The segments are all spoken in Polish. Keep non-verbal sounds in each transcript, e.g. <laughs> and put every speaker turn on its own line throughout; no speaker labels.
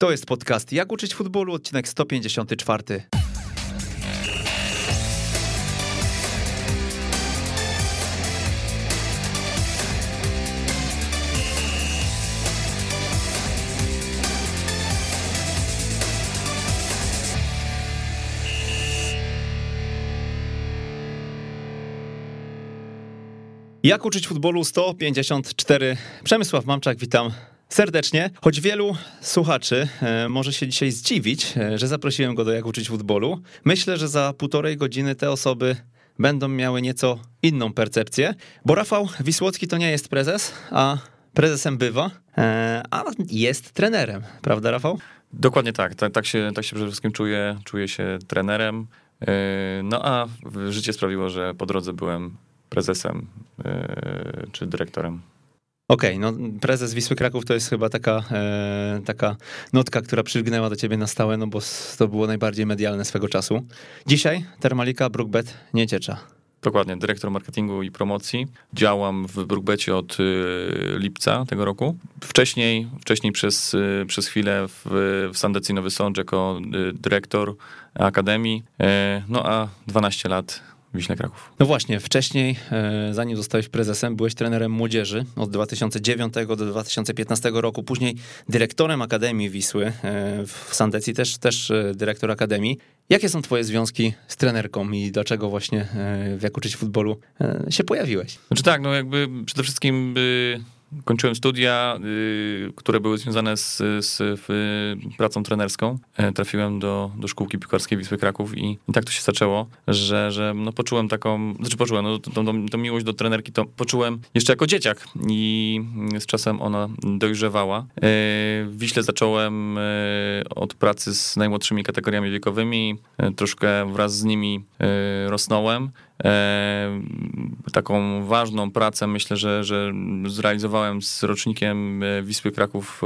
To jest podcast Jak uczyć futbolu, odcinek 154. Jak uczyć futbolu 154. Przemysław Mamczak, witam serdecznie. Choć wielu słuchaczy e, może się dzisiaj zdziwić, e, że zaprosiłem go do Jak uczyć futbolu, myślę, że za półtorej godziny te osoby będą miały nieco inną percepcję, bo Rafał Wisłocki to nie jest prezes, a prezesem bywa, e, a jest trenerem, prawda Rafał?
Dokładnie tak, tak, tak, się, tak się przede wszystkim czuję, czuję się trenerem, no a życie sprawiło, że po drodze byłem prezesem czy dyrektorem.
Okej, okay, no prezes Wisły Kraków to jest chyba taka, e, taka notka, która przylgnęła do ciebie na stałe, no bo to było najbardziej medialne swego czasu. Dzisiaj Termalika Brookbet Nieciecza.
Dokładnie, dyrektor marketingu i promocji. Działam w Brookbecie od y, lipca tego roku. Wcześniej, wcześniej przez, y, przez chwilę w, w Sandecji Nowy Sącz jako y, dyrektor akademii, e, no a 12 lat Wiśle Kraków.
No właśnie, wcześniej, e, zanim zostałeś prezesem, byłeś trenerem młodzieży od 2009 do 2015 roku, później dyrektorem Akademii Wisły, e, w Sandecji też, też e, dyrektor Akademii. Jakie są twoje związki z trenerką i dlaczego właśnie w Jak uczyć futbolu się pojawiłeś?
Znaczy tak, no jakby przede wszystkim Kończyłem studia, y, które były związane z, z pracą trenerską. E, trafiłem do, do szkółki piłkarskiej Wisły Kraków i, i tak to się zaczęło, że, że no poczułem taką, znaczy poczułem, no, tą, tą, tą miłość do trenerki to poczułem jeszcze jako dzieciak i z czasem ona dojrzewała. E, w Wiśle zacząłem e, od pracy z najmłodszymi kategoriami wiekowymi, troszkę wraz z nimi rosnąłem. E, taką ważną pracę myślę, że, że zrealizowałem z rocznikiem e, Wisły Kraków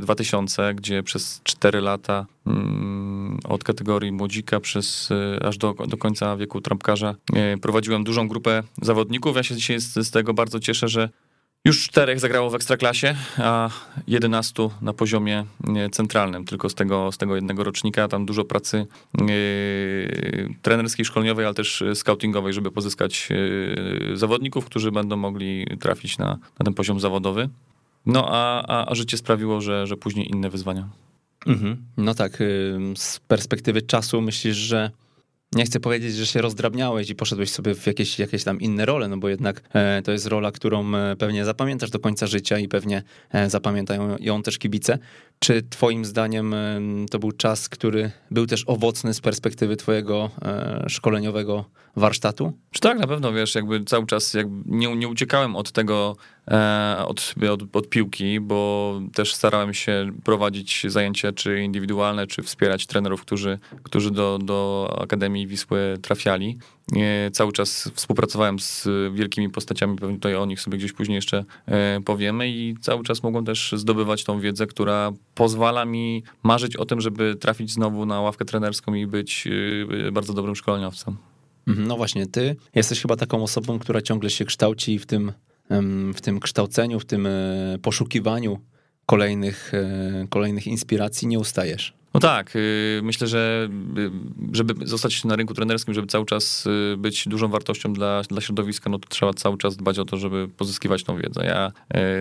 2000, e, gdzie przez 4 lata mm, od kategorii młodzika przez aż do, do końca wieku trampkarza prowadziłem dużą grupę zawodników. Ja się dzisiaj z, z tego bardzo cieszę, że już czterech zagrało w Ekstraklasie, a 11 na poziomie e, centralnym, tylko z tego, z tego jednego rocznika. Tam dużo pracy yy, trenerskiej, szkoleniowej, ale też scoutingowej, żeby pozyskać yy, zawodników, którzy będą mogli trafić na, na ten poziom zawodowy. No a, a, a życie sprawiło, że, że później inne wyzwania.
Mhm. No tak, z perspektywy czasu myślisz, że nie chcę powiedzieć, że się rozdrabniałeś i poszedłeś sobie w jakieś, jakieś tam inne role, no bo jednak e, to jest rola, którą e, pewnie zapamiętasz do końca życia i pewnie e, zapamiętają ją też kibice. Czy twoim zdaniem to był czas, który był też owocny z perspektywy twojego szkoleniowego warsztatu?
Czy tak, na pewno, wiesz, jakby cały czas jakby nie, nie uciekałem od tego, od, od, od, piłki, bo też starałem się prowadzić zajęcia czy indywidualne, czy wspierać trenerów, którzy, którzy do, do Akademii Wisły trafiali. Cały czas współpracowałem z wielkimi postaciami, pewnie tutaj o nich sobie gdzieś później jeszcze e, powiemy i cały czas mogłem też zdobywać tą wiedzę, która pozwala mi marzyć o tym, żeby trafić znowu na ławkę trenerską i być e, bardzo dobrym szkoleniowcem.
Mhm, no właśnie, ty jesteś chyba taką osobą, która ciągle się kształci w tym, w tym kształceniu, w tym e, poszukiwaniu kolejnych, kolejnych inspiracji, nie ustajesz.
No tak, y, myślę, że y, żeby zostać na rynku trenerskim, żeby cały czas y, być dużą wartością dla, dla środowiska, no to trzeba cały czas dbać o to, żeby pozyskiwać tą wiedzę. Ja,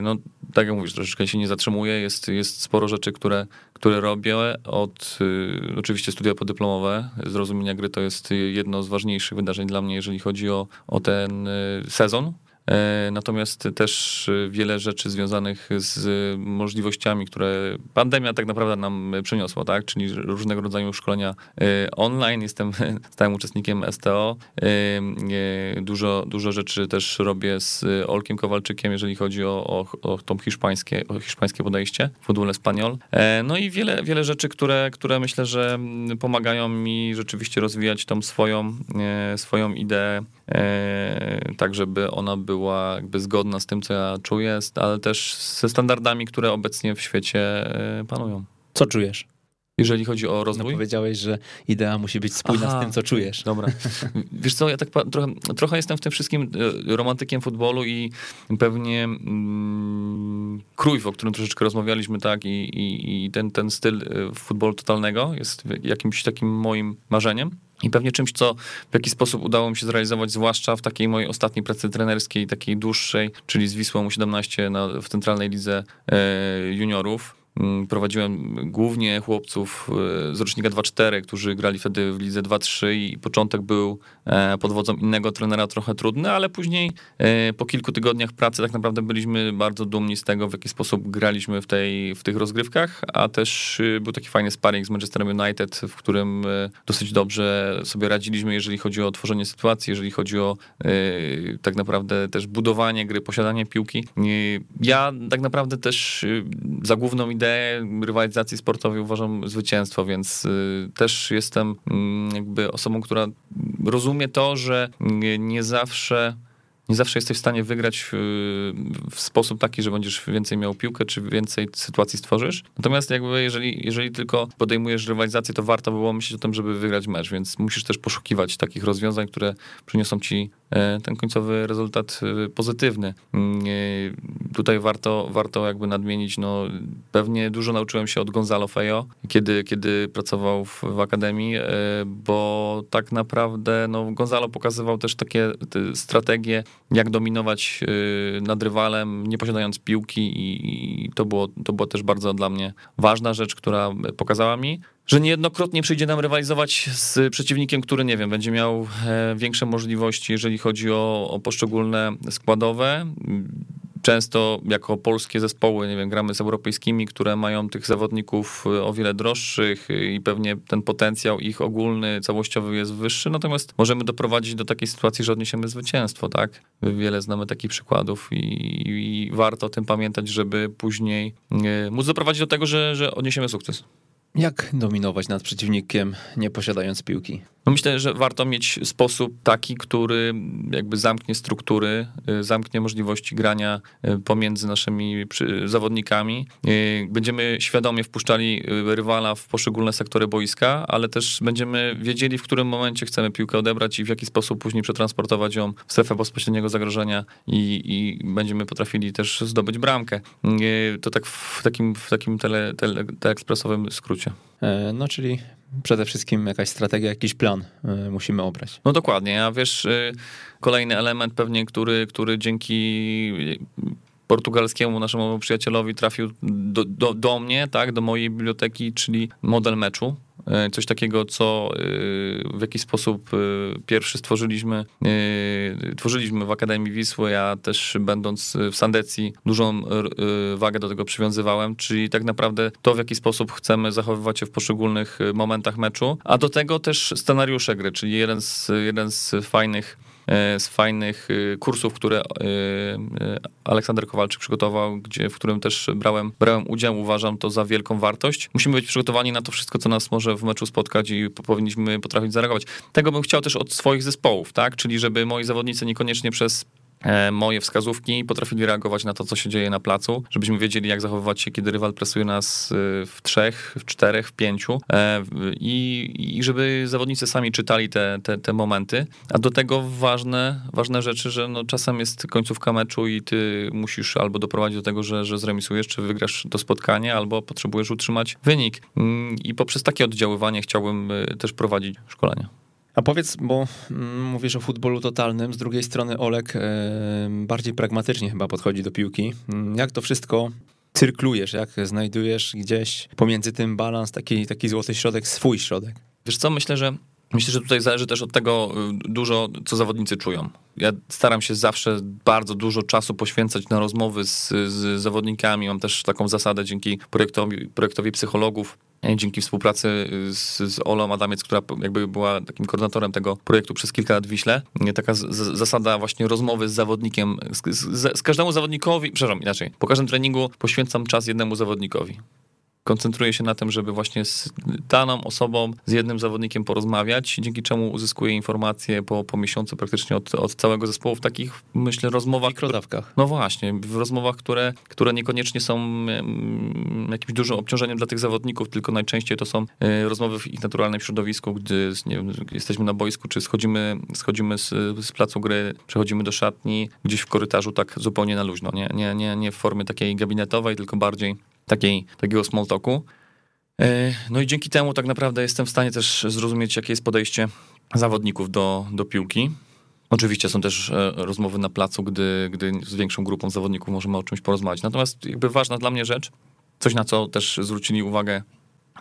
no tak jak mówisz, troszeczkę się nie zatrzymuję, jest, jest sporo rzeczy, które, które robię od oczywiście studia podyplomowe, zrozumienia gry to jest jedno z ważniejszych wydarzeń dla mnie, jeżeli chodzi o, o ten sezon, E, natomiast też wiele rzeczy związanych z możliwościami, które pandemia tak naprawdę nam przyniosła, tak? Czyli różnego rodzaju szkolenia e, online. Jestem <laughs> stałym uczestnikiem STO. E, dużo, dużo rzeczy też robię z Olkiem Kowalczykiem, jeżeli chodzi o, o, o tą hiszpańskie, o hiszpańskie podejście w futbole Spaniol. No i wiele, wiele rzeczy, które, które myślę, że pomagają mi rzeczywiście rozwijać tą swoją, swoją ideę, tak żeby ona była była jakby zgodna z tym, co ja czuję, ale też ze standardami, które obecnie w świecie e, panują.
Co czujesz?
jeżeli chodzi o
No
rozwój.
powiedziałeś, że idea musi być spójna
Aha,
z tym, co czujesz.
Dobra. <laughs> Wiesz co, ja tak trochę, trochę jestem w tym wszystkim e, romantykiem futbolu i pewnie mm, Cruyff, o którym troszeczkę rozmawialiśmy, tak, i, i, i ten, ten styl e, futbolu totalnego jest jakimś takim moim marzeniem. I pewnie czymś, co w jakiś sposób udało mi się zrealizować, zwłaszcza w takiej mojej ostatniej pracy trenerskiej, takiej dłuższej, czyli z Wisłą U17 na, w Centralnej Lidze e, Juniorów. Mm, Prowadziłem głównie chłopców e, z rocznika 2-4, którzy grali wtedy w lidze 2-3 i początek był e, pod wodzą innego trenera trochę trudny, ale później e, po kilku tygodniach pracy tak naprawdę byliśmy bardzo dumni z tego, w jaki sposób graliśmy w, tej, w tych rozgrywkach, a też e, był taki fajny sparring z Manchesterem United, w którym e, dosyć dobrze sobie radziliśmy, jeżeli chodzi o tworzenie sytuacji, jeżeli chodzi o tak naprawdę też budowanie gry, posiadanie piłki. Ja tak naprawdę też e, za główną ideę rywalizacji sportowej uważam zwycięstwo, więc y, też jestem mm, jakby osobą, która rozumie to, że nie- zawsze nie zawsze jesteś w stanie wygrać w, w sposób taki, że będziesz więcej miał piłkę, czy więcej sytuacji stworzysz. Natomiast jakby jeżeli, jeżeli tylko podejmujesz rywalizację, to warto było myśleć o tym, żeby wygrać mecz, więc musisz też poszukiwać takich rozwiązań, które przyniosą ci ten końcowy rezultat e, pozytywny. Mm, e, Tutaj warto, warto jakby nadmienić, no pewnie dużo nauczyłem się od Gonzalo Fejo, kiedy, kiedy pracował w, w akademii, e, bo tak naprawdę no, Gonzalo pokazywał też takie te strategie, jak dominować nad rywalem, nie posiadając piłki i, i to, było, to była też bardzo dla mnie ważna rzecz, która pokazała mi, że niejednokrotnie przyjdzie nam rywalizować z przeciwnikiem, który, nie wiem, będzie miał e, większe możliwości, jeżeli chodzi o, o poszczególne składowe. Często jako polskie zespoły, nie wiem, gramy z europejskimi, które mają tych zawodników y, o wiele droższych y, i pewnie ten potencjał ich ogólny, całościowy jest wyższy, natomiast możemy doprowadzić do takiej sytuacji, że odniesiemy zwycięstwo, tak? Wiele znamy takich przykładów i, i warto o tym pamiętać, żeby później móc doprowadzić do tego, że, że odniesiemy sukces.
Jak dominować nad przeciwnikiem, nie posiadając piłki?
No myślę, że warto mieć sposób taki, który jakby zamknie struktury, y, zamknie możliwości grania y, pomiędzy naszymi zawodnikami. Y, Będziemy świadomie wpuszczali rywala w poszczególne sektory boiska, ale też będziemy wiedzieli, w którym momencie chcemy piłkę odebrać i w jaki sposób później przetransportować ją w strefę bezpośredniego zagrożenia i, i będziemy potrafili też zdobyć bramkę. To tak w takim, w takim tele, tele, teleekspresowym skrócie.
E, No, czyli przede wszystkim jakaś strategia, jakiś plan e, musimy obrać.
No dokładnie, a wiesz, y, kolejny element pewnie, który, który dzięki portugalskiemu naszemu przyjacielowi trafił do, do, do mnie, tak, do mojej biblioteki, czyli model meczu. Y, Coś takiego, co y, w jakiś sposób y, pierwszy stworzyliśmy, tworzyliśmy w Akademii Wisły, ja też będąc w Sandecji dużą wagę do tego przywiązywałem, czyli tak naprawdę to, w jaki sposób chcemy zachowywać się w poszczególnych momentach meczu, a do tego też scenariusze gry, czyli jeden z, jeden z fajnych e, z fajnych e, kursów, które e, e, Aleksander Kowalczyk przygotował, gdzie, w którym też brałem, brałem udział, uważam to za wielką wartość. Musimy być przygotowani na to wszystko, co nas może w meczu spotkać i po- powinniśmy potrafić zareagować. Tego bym chciał też od swoich zespołów, tak? Czyli żeby moi zawodnicy niekoniecznie przez e, moje wskazówki potrafili reagować na to, co się dzieje na placu, żebyśmy wiedzieli, jak zachowywać się, kiedy rywal presuje nas e, w trzech, w czterech, w pięciu e, i, i żeby zawodnicy sami czytali te, te, te momenty. A do tego ważne, ważne rzeczy, że no czasem jest końcówka meczu i ty musisz albo doprowadzić do tego, że, że zremisujesz, czy wygrasz to spotkanie, albo potrzebujesz utrzymać wynik. Mm, I poprzez takie oddziaływanie chciałbym e, też prowadzić szkolenia.
A powiedz, bo mm, mówisz o futbolu totalnym, z drugiej strony Olek e, bardziej pragmatycznie chyba podchodzi do piłki. Mm, Jak to wszystko cyrklujesz, jak znajdujesz gdzieś pomiędzy tym balans, taki, taki złoty środek, swój środek?
Wiesz co, myślę, że myślę, że tutaj zależy też od tego y, dużo, co zawodnicy czują. Ja staram się zawsze bardzo dużo czasu poświęcać na rozmowy z, z zawodnikami. Mam też taką zasadę dzięki projektowi, projektowi psychologów, dzięki współpracy z, z Olą Adamiec, która jakby była takim koordynatorem tego projektu przez kilka lat w Wiśle. Nie, Taka z, z, zasada właśnie rozmowy z zawodnikiem, z, każdemu zawodnikowi, przepraszam, inaczej, po każdym treningu poświęcam czas jednemu zawodnikowi koncentruje się na tym, żeby właśnie z daną osobą, z jednym zawodnikiem porozmawiać, dzięki czemu uzyskuje informacje po, po miesiącu praktycznie od, od całego zespołu w takich, myślę, rozmowach.
Mikrodawkach.
No właśnie, w rozmowach, które, które niekoniecznie są jakimś dużym obciążeniem dla tych zawodników, tylko najczęściej to są e, rozmowy w ich naturalnym środowisku, gdy wiem, jesteśmy na boisku, czy schodzimy, schodzimy z, z placu gry, przechodzimy do szatni, gdzieś w korytarzu tak zupełnie na luźno, nie, nie, nie, nie w formie takiej gabinetowej, tylko bardziej takiej, takiego small talku. E, No i dzięki temu tak naprawdę jestem w stanie też zrozumieć, jakie jest podejście zawodników do, do piłki. Oczywiście są też e, rozmowy na placu, gdy, gdy z większą grupą zawodników możemy o czymś porozmawiać. Natomiast jakby ważna dla mnie rzecz, coś na co też zwrócili uwagę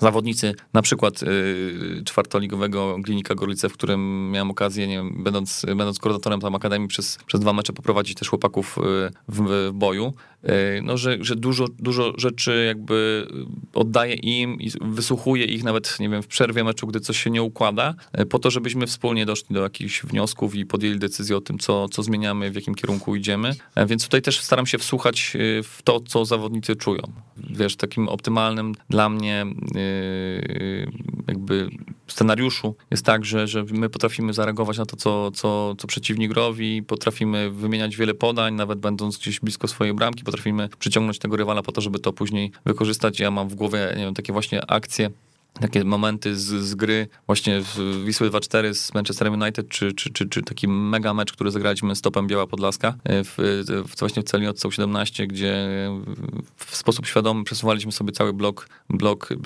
zawodnicy, na przykład y, czwartoligowego Glinika Gorlice, w którym miałem okazję, nie wiem, będąc, będąc koordynatorem tam Akademii przez, przez dwa mecze poprowadzić też chłopaków y, w, w boju, no, że, że dużo, dużo rzeczy jakby oddaję im i wysłuchuję ich nawet, nie wiem, w przerwie meczu, gdy coś się nie układa, y, po to, żebyśmy wspólnie doszli do jakichś wniosków i podjęli decyzję o tym, co, co zmieniamy, w jakim kierunku idziemy. E, Więc tutaj też staram się wsłuchać w to, co zawodnicy czują. Wiesz, takim optymalnym dla mnie jakby scenariuszu jest tak, że, że my potrafimy zareagować na to, co, co, co przeciwnik robi, potrafimy wymieniać wiele podań, nawet będąc gdzieś blisko swojej bramki, potrafimy przyciągnąć tego rywala po to, żeby to później wykorzystać. Ja mam w głowie nie wiem, takie właśnie akcje, takie momenty z, z gry właśnie w Wisły 2-4 z Manchesterem United, czy, czy, czy, czy taki mega mecz, który zagraliśmy stopem Biała Podlaska e, w, w właśnie w celi od 17, gdzie w sposób świadomy przesuwaliśmy sobie cały blok, blok y,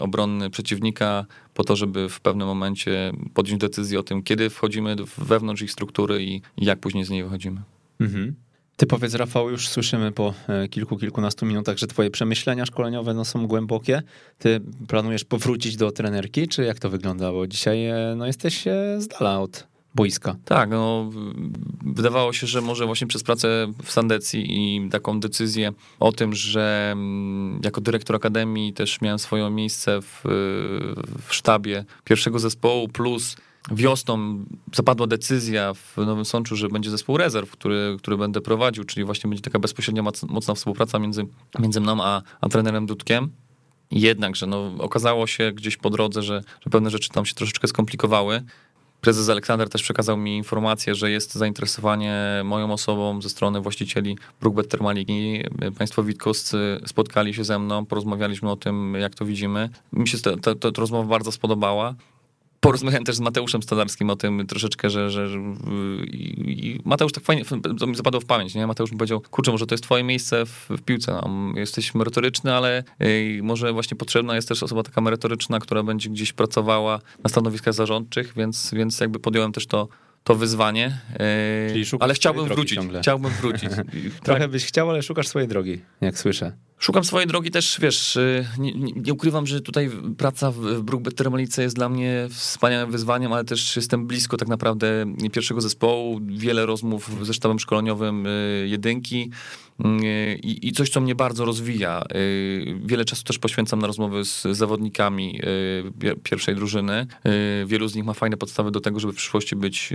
obronny przeciwnika po to, żeby w pewnym momencie podjąć decyzję o tym, kiedy wchodzimy wewnątrz ich struktury i jak później z niej wychodzimy.
Mhm. Ty powiedz, Rafał, już słyszymy po e, kilku, kilkunastu minutach, że twoje przemyślenia szkoleniowe no, są głębokie. Ty planujesz powrócić do trenerki, czy jak to wygląda? Bo dzisiaj e, no, jesteś e, z dala od boiska.
Tak, no wydawało się, że może właśnie przez pracę w Sandecji i taką decyzję o tym, że mm, jako dyrektor akademii też miałem swoje miejsce w, w sztabie pierwszego zespołu, plus wiosną zapadła decyzja w Nowym Sączu, że będzie zespół rezerw, który, który będę prowadził, czyli właśnie będzie taka bezpośrednia mocna współpraca między, między mną a, a trenerem Dudkiem. Jednakże no, okazało się gdzieś po drodze, że, że pewne rzeczy tam się troszeczkę skomplikowały. Prezes Aleksander też przekazał mi informację, że jest zainteresowanie moją osobą ze strony właścicieli Brookbet Termaligi. Państwo Witkowscy spotkali się ze mną, porozmawialiśmy o tym, jak to widzimy. Mi się ta, rozmowa bardzo spodobała. Porozmawiałem też z Mateuszem Stadarskim o tym troszeczkę, że, że, i Mateusz tak fajnie, to mi zapadło w pamięć, nie? Mateusz mi powiedział, kurczę, może to jest twoje miejsce w, w piłce, no, jesteś merytoryczny, ale y, może właśnie potrzebna jest też osoba taka merytoryczna, która będzie gdzieś pracowała na stanowiskach zarządczych, więc, więc jakby podjąłem też to, to wyzwanie,
szukasz
ale chciałbym wrócić, <laughs> chciałbym wrócić.
Trochę byś chciał, ale szukasz swojej drogi, jak słyszę.
Szukam swojej drogi też, wiesz, y, nie, nie, ukrywam, że tutaj praca w, Brookbet Termalice jest dla mnie wspaniałym wyzwaniem, ale też jestem blisko tak naprawdę pierwszego zespołu, wiele rozmów ze sztabem szkoleniowym y, jedynki i, i coś, co mnie bardzo rozwija. Y, Wiele czasu też poświęcam na rozmowy z zawodnikami pier- pierwszej drużyny. Wielu z nich ma fajne podstawy do tego, żeby w przyszłości być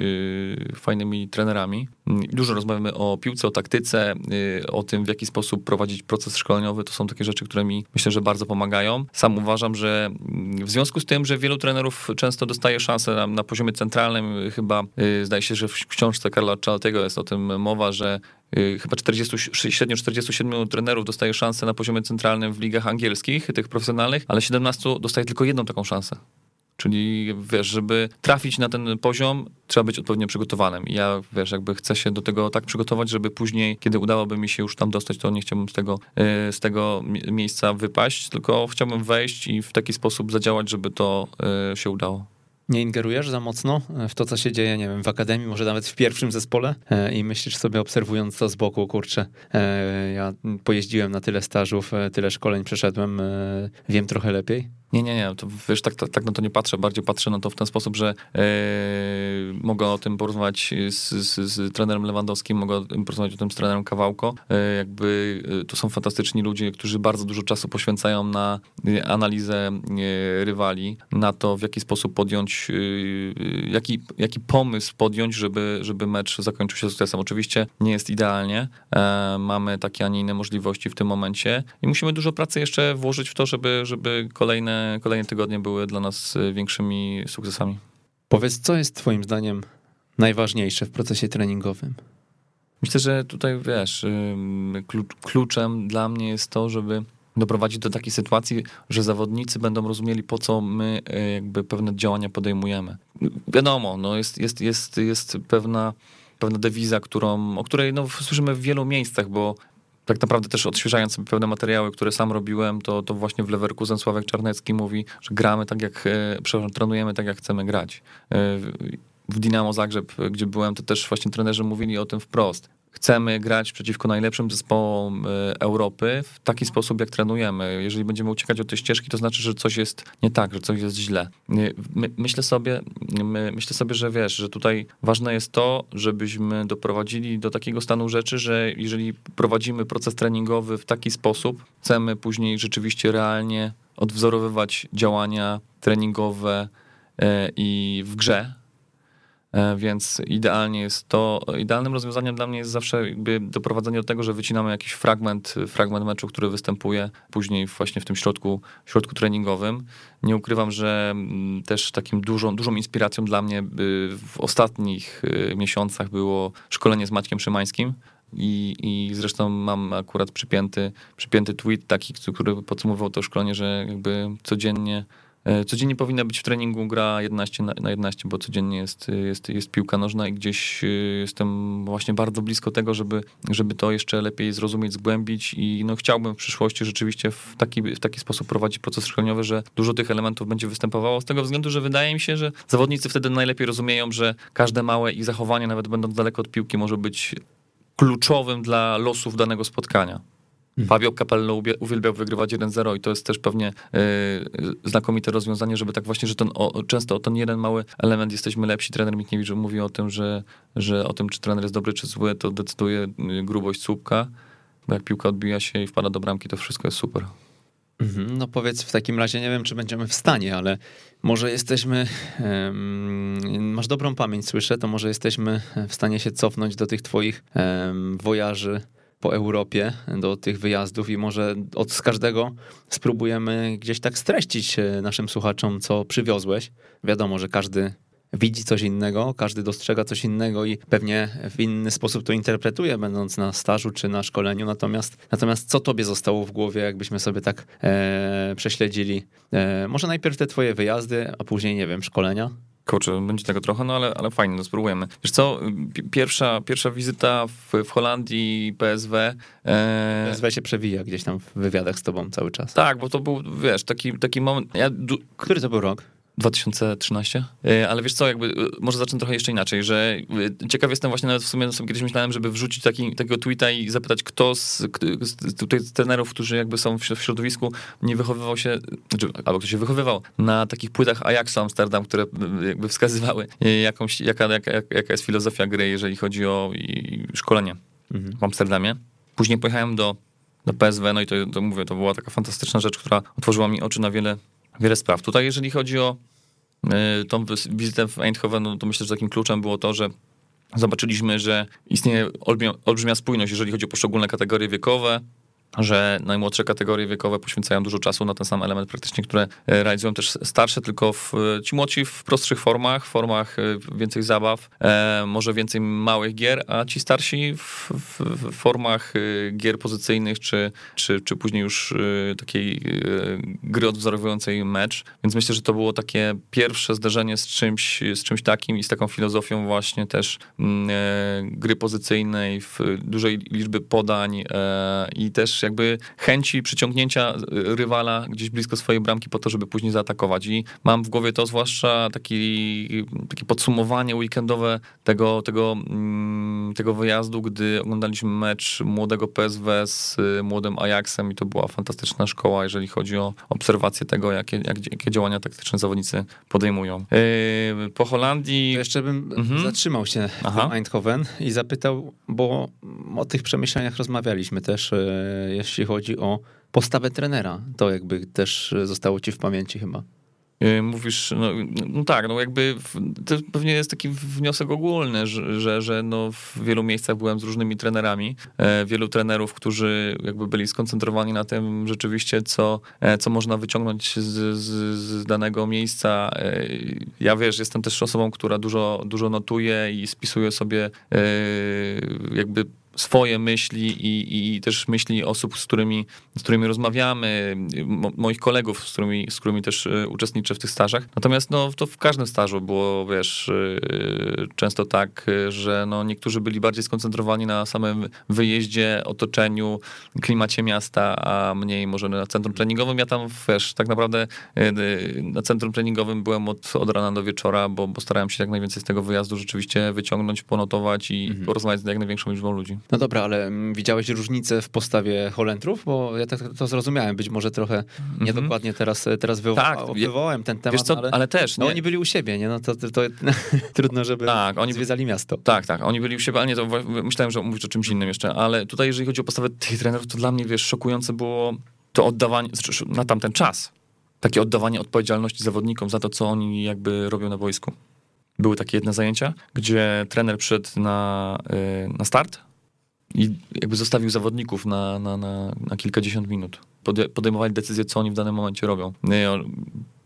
fajnymi trenerami. Y, Dużo rozmawiamy o piłce, o taktyce, o tym, w jaki sposób prowadzić proces szkoleniowy. To są takie rzeczy, które mi myślę, że bardzo pomagają. Sam uważam, że mm, w związku z tym, że wielu trenerów często dostaje szansę na, na poziomie centralnym, chyba zdaje się, że w książce Karla Czaltego jest o tym mowa, że chyba 40, średnio 47 trenerów dostaje szansę na poziomie centralnym w ligach angielskich, tych profesjonalnych, ale 17 dostaje tylko jedną taką szansę. Czyli wiesz, żeby trafić na ten poziom, trzeba być odpowiednio przygotowanym. I ja wiesz, jakby chcę się do tego tak przygotować, żeby później, kiedy udałoby mi się już tam dostać, to nie chciałbym z tego, y, z tego mi- miejsca wypaść, tylko chciałbym wejść i w taki sposób zadziałać, żeby to y, się udało.
Nie ingerujesz za mocno w to, co się dzieje, nie wiem, w akademii, może nawet w pierwszym zespole e, i myślisz sobie, obserwując to z boku, kurczę, e, ja pojeździłem na tyle stażów, e, tyle szkoleń przeszedłem, e, wiem trochę lepiej.
Nie, nie, nie, to wiesz, tak, tak, tak na to nie patrzę, bardziej patrzę na to w ten sposób, że e, mogę o tym porozmawiać z, z, z, trenerem Lewandowskim, mogę porozmawiać o tym z trenerem Kawałko. E, jakby e, to są fantastyczni ludzie, którzy bardzo dużo czasu poświęcają na analizę rywali, na to, w jaki sposób podjąć, jaki, jaki pomysł podjąć, żeby, żeby mecz zakończył się sukcesem. Oczywiście nie jest idealnie, mamy takie, a nie inne możliwości w tym momencie i musimy dużo pracy jeszcze włożyć w to, żeby, żeby kolejne kolejne, tygodnie były dla nas y, większymi sukcesami.
Powiedz, co jest Twoim zdaniem najważniejsze w procesie treningowym?
Myślę, że tutaj wiesz, kluczem dla mnie jest to, żeby doprowadzić do takiej sytuacji, że zawodnicy będą rozumieli, po co my y, jakby pewne działania podejmujemy. Wiadomo, no jest, jest, jest, jest pewna pewna dewiza, którą, o której no, słyszymy w wielu miejscach, bo tak naprawdę też odświeżając sobie pewne materiały, które sam robiłem, to, to właśnie w Leverkusen Sławek Czarnecki mówi, że gramy tak jak, e, przepraszam, trenujemy tak jak chcemy grać. E, w Dinamo Zagrzeb, gdzie byłem, to też właśnie trenerzy mówili o tym wprost chcemy grać przeciwko najlepszym zespołom e, Europy w taki sposób, jak trenujemy. Jeżeli będziemy uciekać od tej ścieżki, to znaczy, że coś jest nie tak, że coś jest źle. My, myślę sobie, my, myślę sobie, że wiesz, że tutaj ważne jest to, żebyśmy doprowadzili do takiego stanu rzeczy, że jeżeli prowadzimy proces treningowy w taki sposób, chcemy później rzeczywiście realnie odwzorowywać działania treningowe e, i w grze, więc idealnie jest to, idealnym rozwiązaniem dla mnie jest zawsze jakby doprowadzenie do tego, że wycinamy jakiś fragment, fragment meczu, który występuje później właśnie w tym środku, środku treningowym. Nie ukrywam, że mm, też takim dużą, dużą inspiracją dla mnie w ostatnich y, miesiącach było szkolenie z Maćkiem Szymańskim, i, I zresztą mam akurat przypięty, przypięty tweet taki, który podsumował to szkolenie, że jakby codziennie E, codziennie powinna być w treningu gra 11 na 11, bo codziennie jest, jest, jest piłka nożna i gdzieś e, jestem właśnie bardzo blisko tego, żeby, żeby to jeszcze lepiej zrozumieć, zgłębić i no chciałbym w przyszłości rzeczywiście w taki, w taki sposób prowadzić proces szkoleniowy, że dużo tych elementów będzie występowało z tego względu, że wydaje mi się, że zawodnicy wtedy najlepiej rozumieją, że każde małe ich zachowanie, nawet będąc daleko od piłki, może być kluczowym dla losów danego spotkania. Mhm. Fabio Capello uwielbiał wygrywać 1-0 i to jest też pewnie yy, znakomite rozwiązanie, żeby tak właśnie, że ten, o, często o ten jeden mały element jesteśmy lepsi. Trener Mikniewicz mówi o tym, że, że o tym, czy trener jest dobry, czy zły, to decyduje y, grubość słupka. Bo jak piłka odbija się i wpada do bramki, to wszystko jest super.
Mhm, no powiedz w takim razie, nie wiem, czy będziemy w stanie, ale może jesteśmy, um, masz dobrą pamięć, słyszę, to może jesteśmy w stanie się cofnąć do tych twoich um, wojaży po Europie do tych wyjazdów i może od z każdego spróbujemy gdzieś tak streścić e, naszym słuchaczom, co przywiozłeś. Wiadomo, że każdy widzi coś innego, każdy dostrzega coś innego i pewnie w inny sposób to interpretuje, będąc na stażu czy na szkoleniu. Natomiast, natomiast co tobie zostało w głowie, jakbyśmy sobie tak e, prześledzili? E, może najpierw te twoje wyjazdy, a później, nie wiem, szkolenia?
Kurczę, będzie tego trochę, no ale, ale fajnie, no spróbujemy. Wiesz co, pierwsza, pierwsza wizyta w, w Holandii, PSW.
E... PSW się przewija gdzieś tam w wywiadach z tobą cały czas.
Tak, bo to był, wiesz, taki, taki moment... Ja,
Który to był rok?
2013, e, ale wiesz co, jakby e, może zacznę trochę jeszcze inaczej, że e, ciekaw jestem właśnie nawet w sumie sobie kiedyś myślałem, żeby wrzucić taki, takiego tweeta i zapytać, kto z, z tutaj z trenerów, którzy jakby są w środowisku, nie wychowywał się, znaczy, albo ktoś się wychowywał na takich płytach Ajaxu Amsterdam, które jakby wskazywały jakąś, jaka, jaka, jaka jest filozofia gry, jeżeli chodzi o szkolenie mhm. w Amsterdamie. Później pojechałem do, do PSW, no i to, to mówię, to była taka fantastyczna rzecz, która otworzyła mi oczy na wiele wiele spraw. Tutaj, jeżeli chodzi o y, tą wizytę w Eindhoven, no to myślę, że takim kluczem było to, że zobaczyliśmy, że istnieje olbrzymia spójność, jeżeli chodzi o poszczególne kategorie wiekowe, że najmłodsze kategorie wiekowe poświęcają dużo czasu na ten sam element praktycznie, które e, realizują też starsze, tylko w, e, ci młodsi w prostszych formach, formach e, więcej zabaw, e, może więcej małych gier, a ci starsi w, w, w formach gier pozycyjnych, czy, czy, czy później już takiej gry odwzorowującej mecz. Więc myślę, że to było takie pierwsze zderzenie z czymś, z czymś takim i z taką filozofią właśnie też mm, e, gry pozycyjnej, w dużej liczby podań e, i też wiesz, jakby chęci przyciągnięcia y, rywala gdzieś blisko swojej bramki po to, żeby później zaatakować. I mam w głowie to zwłaszcza taki, takie podsumowanie weekendowe tego, tego, mm, tego wyjazdu, gdy oglądaliśmy mecz młodego PSW z y, młodym Ajaxem i to była fantastyczna szkoła, jeżeli chodzi o obserwację tego, jakie, jak, jakie działania taktyczne zawodnicy podejmują. Yy, po Holandii...
Jeszcze bym mhm. zatrzymał się Aha. w Eindhoven i zapytał, bo o tych przemyśleniach rozmawialiśmy też, jeśli chodzi o postawę trenera. To jakby też zostało ci w pamięci chyba.
Y, mówisz, no, no, tak, no jakby to pewnie jest taki wniosek ogólny, że, że, no w wielu miejscach byłem z różnymi trenerami, e, wielu trenerów, którzy jakby byli skoncentrowani na tym rzeczywiście, co, e, co można wyciągnąć z, z, z danego miejsca. E, ja wiesz, jestem też osobą, która dużo, dużo notuje i spisuje sobie jakby swoje myśli i, i też myśli osób, z którymi, z którymi rozmawiamy, mo, moich kolegów, z którymi, z którymi też e, uczestniczę w tych stażach. Natomiast no, to w każdym stażu było, wiesz, e, często tak, że no, niektórzy byli bardziej skoncentrowani na samym wyjeździe, otoczeniu, klimacie miasta, a mniej może na centrum treningowym. Ja tam, wiesz, tak naprawdę e, na centrum treningowym byłem od, od rana do wieczora, bo, bo starałem się jak najwięcej z tego wyjazdu rzeczywiście wyciągnąć, ponotować i mhm. porozmawiać z jak największą liczbą ludzi.
No dobra, ale mm, widziałeś różnicę w postawie Holendrów? Bo ja tak to zrozumiałem, być może trochę mm-hmm. niedokładnie teraz, teraz wywoła, tak, wywołałem ten temat,
co, ale, ale, też.
No, oni byli u siebie, nie? No to, to, <laughs> trudno, żeby tak, oni zwiedzali miasto.
Tak, tak, oni byli u siebie, ale nie, to myślałem, że mówisz o czymś innym jeszcze, ale tutaj jeżeli chodzi o postawę tych trenerów, to dla mnie, wiesz, szokujące było to oddawanie, znaczy na tamten czas, takie oddawanie odpowiedzialności zawodnikom za to, co oni jakby robią na wojsku. Były takie jedne zajęcia, gdzie trener przyszedł na, y, na start, i jakby zostawił zawodników na, na, na, na kilkadziesiąt minut. Podejmowali decyzję, co oni w danym momencie robią.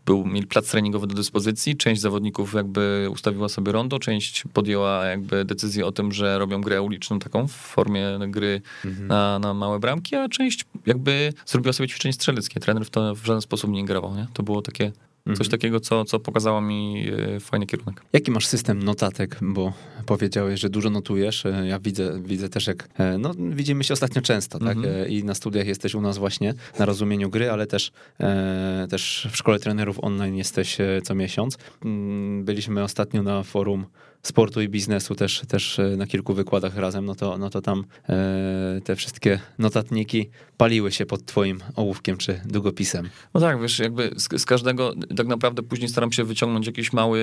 Był, mieli plac treningowy do dyspozycji, część zawodników jakby ustawiła sobie rondo, część podjęła jakby decyzję o tym, że robią grę uliczną taką w formie gry mhm. na, na małe bramki, a część jakby zrobiła sobie ćwiczenie strzeleckie. Trener w to w żaden sposób nie ingerował, nie? To było takie Coś mhm. takiego, co, co pokazało mi e, fajny kierunek.
Jaki masz system notatek? Bo powiedziałeś, że dużo notujesz. E, ja widzę, widzę też, jak. E, no, widzimy się ostatnio często, tak? Mhm. I na studiach jesteś u nas właśnie na rozumieniu gry, ale też, też w szkole trenerów online jesteś co miesiąc. Mm, byliśmy ostatnio na forum sportu i biznesu też, też e, na kilku wykładach razem, no to, no to tam e, te wszystkie notatniki paliły się pod twoim ołówkiem czy długopisem.
No tak, wiesz, jakby z, z każdego tak naprawdę później staram się wyciągnąć jakieś małe,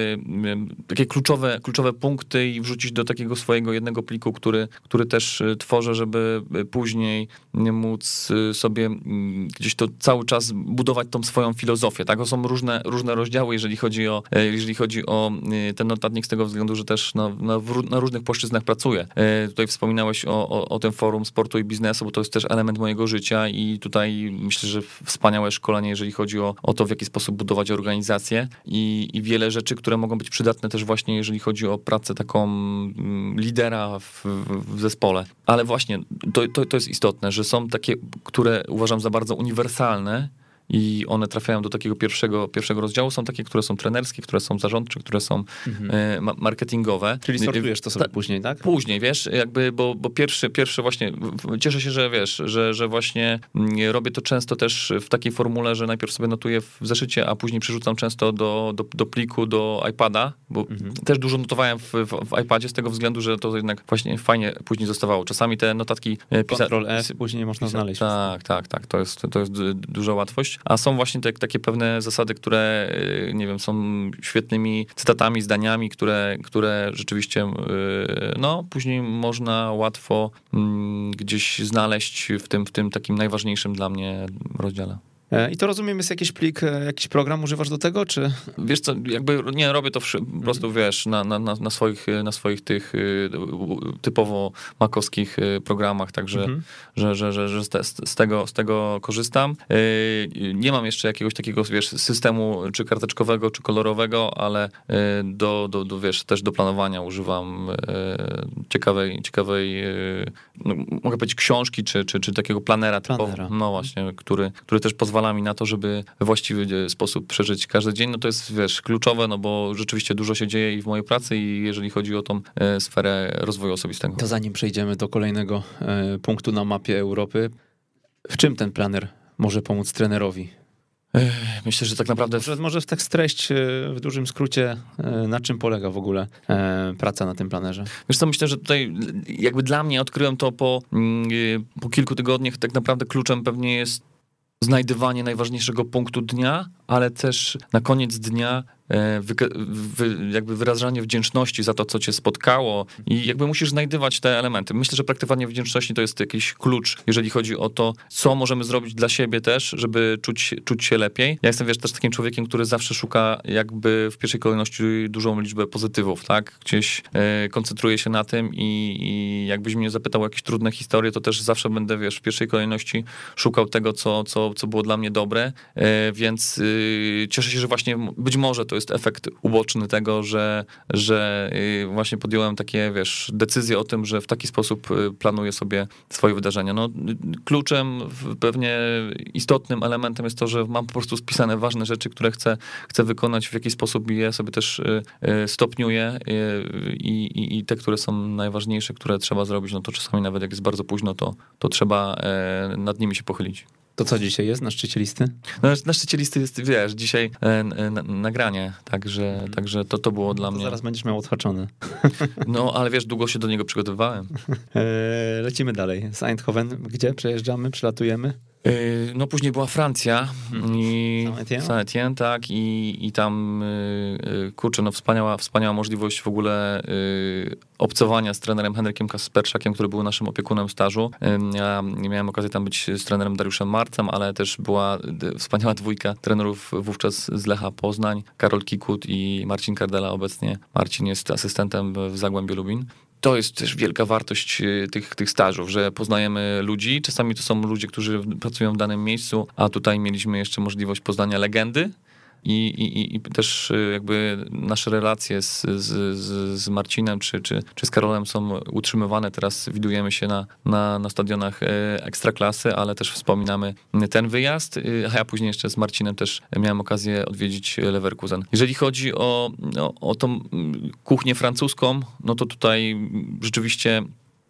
takie kluczowe, kluczowe punkty i wrzucić do takiego swojego jednego pliku, który, który też e, tworzę, żeby później móc sobie gdzieś to cały czas budować tą swoją filozofię, tak? To są różne, różne rozdziały, jeżeli chodzi o, jeżeli chodzi o ten notatnik z tego względu, że też na, na, na różnych płaszczyznach pracuję. E, tutaj wspominałeś o, o, o, tym forum sportu i biznesu, bo to jest też element mojego życia i tutaj myślę, że wspaniałe szkolenie, jeżeli chodzi o, o to, w jaki sposób budować organizację i, i wiele rzeczy, które mogą być przydatne też właśnie, jeżeli chodzi o pracę taką mm, lidera w, w zespole. Ale właśnie to, to, to jest istotne, że są takie, które uważam za bardzo uniwersalne, i one trafiają do takiego pierwszego, pierwszego rozdziału. Są takie, które są trenerskie, które są zarządcze, które są mhm. E, marketingowe.
Czyli sortujesz to sobie Ta, później, tak?
Później, wiesz, jakby, bo, bo pierwszy, pierwszy właśnie, cieszę się, że wiesz, że, że właśnie mm, robię to często też w takiej formule, że najpierw sobie notuję w zeszycie, a później przerzucam często do, do, do pliku, do iPada, bo mhm. też dużo notowałem w, w, w, iPadzie z tego względu, że to jednak właśnie fajnie później zostawało. Czasami te notatki...
E, Ctrl F później można pisa, znaleźć.
Tak, tak, tak, to jest, to jest duża łatwość a są właśnie te, takie pewne zasady, które, y, nie wiem, są świetnymi cytatami, zdaniami, które, które rzeczywiście, y, no, później można łatwo mm, gdzieś znaleźć w tym, w tym takim najważniejszym dla mnie rozdziale.
E, I to rozumiem, jest jakiś plik, e, jakiś program używasz do tego, czy?
Wiesz co, jakby nie robię to po prostu, mhm. wiesz, na, na, na, swoich, na swoich tych typowo makowskich programach, także mhm. że, że, że, że z, tego, z tego korzystam. Nie mam jeszcze jakiegoś takiego, wiesz, systemu czy karteczkowego, czy kolorowego, ale do, do, do wiesz, też do planowania używam ciekawej, ciekawej no, mogę powiedzieć książki, czy, czy, czy takiego planera, planera. Typowo, no właśnie, który, który też pozwala pozwala mi na to, żeby w właściwy sposób przeżyć każdy dzień, no to jest, wiesz, kluczowe, no bo rzeczywiście dużo się dzieje i w mojej pracy i jeżeli chodzi o tą e, sferę rozwoju osobistego.
To zanim przejdziemy do kolejnego e, punktu na mapie Europy, W czym ten planer może pomóc trenerowi?
Myślę, że tak naprawdę.
Może, może tak streść e, w dużym skrócie, e, na czym polega w ogóle e, praca na tym planerze?
Wiesz co, myślę, że tutaj jakby dla mnie odkryłem to po, mm, po kilku tygodniach. Tak naprawdę kluczem pewnie jest znajdywanie najważniejszego punktu dnia, ale też na koniec dnia jakby wyrażanie wdzięczności za to, co cię spotkało i jakby musisz znajdywać te elementy. Myślę, że praktykowanie wdzięczności to jest jakiś klucz, jeżeli chodzi o to, co możemy zrobić dla siebie też, żeby czuć, czuć się lepiej. Ja jestem, wiesz, też takim człowiekiem, który zawsze szuka jakby w pierwszej kolejności dużą liczbę pozytywów, tak? Gdzieś e, koncentruję się na tym i, i jakbyś mnie zapytał o jakieś trudne historie, to też zawsze będę, wiesz, w pierwszej kolejności szukał tego, co, co, co było dla mnie dobre, e, więc y, cieszę się, że właśnie być może to jest jest efekt uboczny tego, że, że y, właśnie podjąłem takie, wiesz, decyzje o tym, że w taki sposób y, planuję sobie swoje wydarzenia. No, kluczem, pewnie istotnym elementem jest to, że mam po prostu spisane ważne rzeczy, które chcę, chcę wykonać w jakiś sposób je sobie też y, stopniuję i, i, i te, które są najważniejsze, które trzeba zrobić, no to czasami nawet jak jest bardzo późno, to, to trzeba e, nad nimi się pochylić.
To co dzisiaj jest na szczycie listy?
No, na szczycie listy jest, wiesz, dzisiaj e, e, nagranie, także, także to, to było dla
to
mnie...
zaraz będziesz miał odhaczone.
No, ale wiesz, długo się do niego przygotowywałem.
E, lecimy dalej. Z Eindhoven, gdzie przejeżdżamy, przylatujemy?
Yy, no później była Francja hmm. i Saint-Étienne, tak, i, i tam, yy, kurczę, no wspaniała, wspaniała możliwość w ogóle obcowania z trenerem Henrykiem Kasperczakiem, który był naszym opiekunem stażu. Ja nie miałem okazji tam być z trenerem Dariuszem Marcem, ale też była wspaniała dwójka trenerów wówczas z Lecha Poznań, Karol Kikut i Marcin Kardela obecnie. Marcin jest asystentem w Zagłębiu Lubin to jest też wielka wartość y, tych, tych stażów, że poznajemy ludzi. Czasami to są ludzie, którzy pracują w danym miejscu, a tutaj mieliśmy jeszcze możliwość poznania legendy, i, i, i też y, jakby nasze relacje z, z, z Marcinem czy, czy, czy z Karolem są utrzymywane. Teraz widujemy się na, na, na stadionach e, ekstraklasy, ale też wspominamy ten wyjazd, y, a ja później jeszcze z Marcinem też miałem okazję odwiedzić Leverkusen. Jeżeli chodzi o, o, o tą kuchnię francuską, no to tutaj rzeczywiście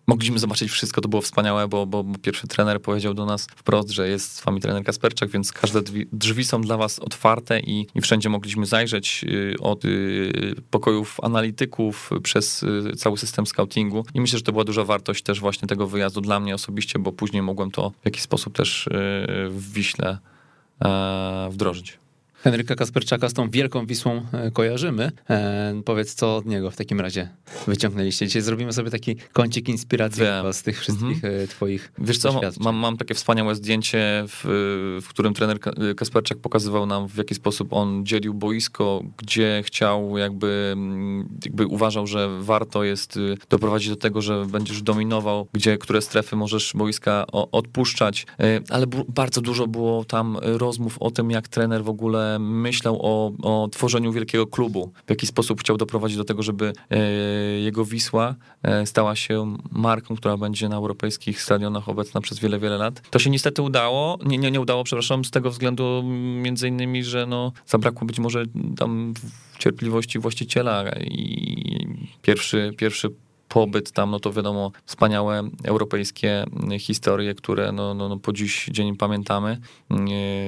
Mogliśmy zobaczyć wszystko, to było wspaniałe, bo, bo, bo, pierwszy trener powiedział do nas wprost, że jest z wami trener Kasperczak, więc każde drzwi, są dla was otwarte i, i wszędzie mogliśmy zajrzeć y, od y, pokojów analityków przez y, cały system scoutingu i myślę, że to była duża wartość też właśnie tego wyjazdu dla mnie osobiście, bo później mogłem to w jakiś sposób też w Wiśle e, wdrożyć.
Henryka Kasperczaka z tą wielką Wisłą e, kojarzymy. E, powiedz, co od niego w takim razie wyciągnęliście. Dzisiaj zrobimy sobie taki kącik inspiracji z tych wszystkich mhm. E, twoich
Wiesz co, mam, mam takie wspaniałe zdjęcie, w, w którym trener Kasperczak pokazywał nam, w jaki sposób on dzielił boisko, gdzie chciał jakby, mm, jakby uważał, że warto jest y, doprowadzić do tego, że będziesz dominował, gdzie, które strefy możesz boiska odpuszczać, y, ale bardzo dużo było tam rozmów o tym, jak trener w ogóle myślał o, o tworzeniu wielkiego klubu. W jaki sposób chciał doprowadzić do tego, żeby e, jego Wisła e, stała się marką, która będzie na europejskich stadionach obecna przez wiele, wiele lat. To się niestety udało, nie, nie, nie udało, przepraszam, z tego względu między innymi, że no, zabrakło być może tam cierpliwości właściciela i pierwszy, pierwszy pobyt tam, no to wiadomo, wspaniałe europejskie historie, które no, no, no po dziś dzień pamiętamy.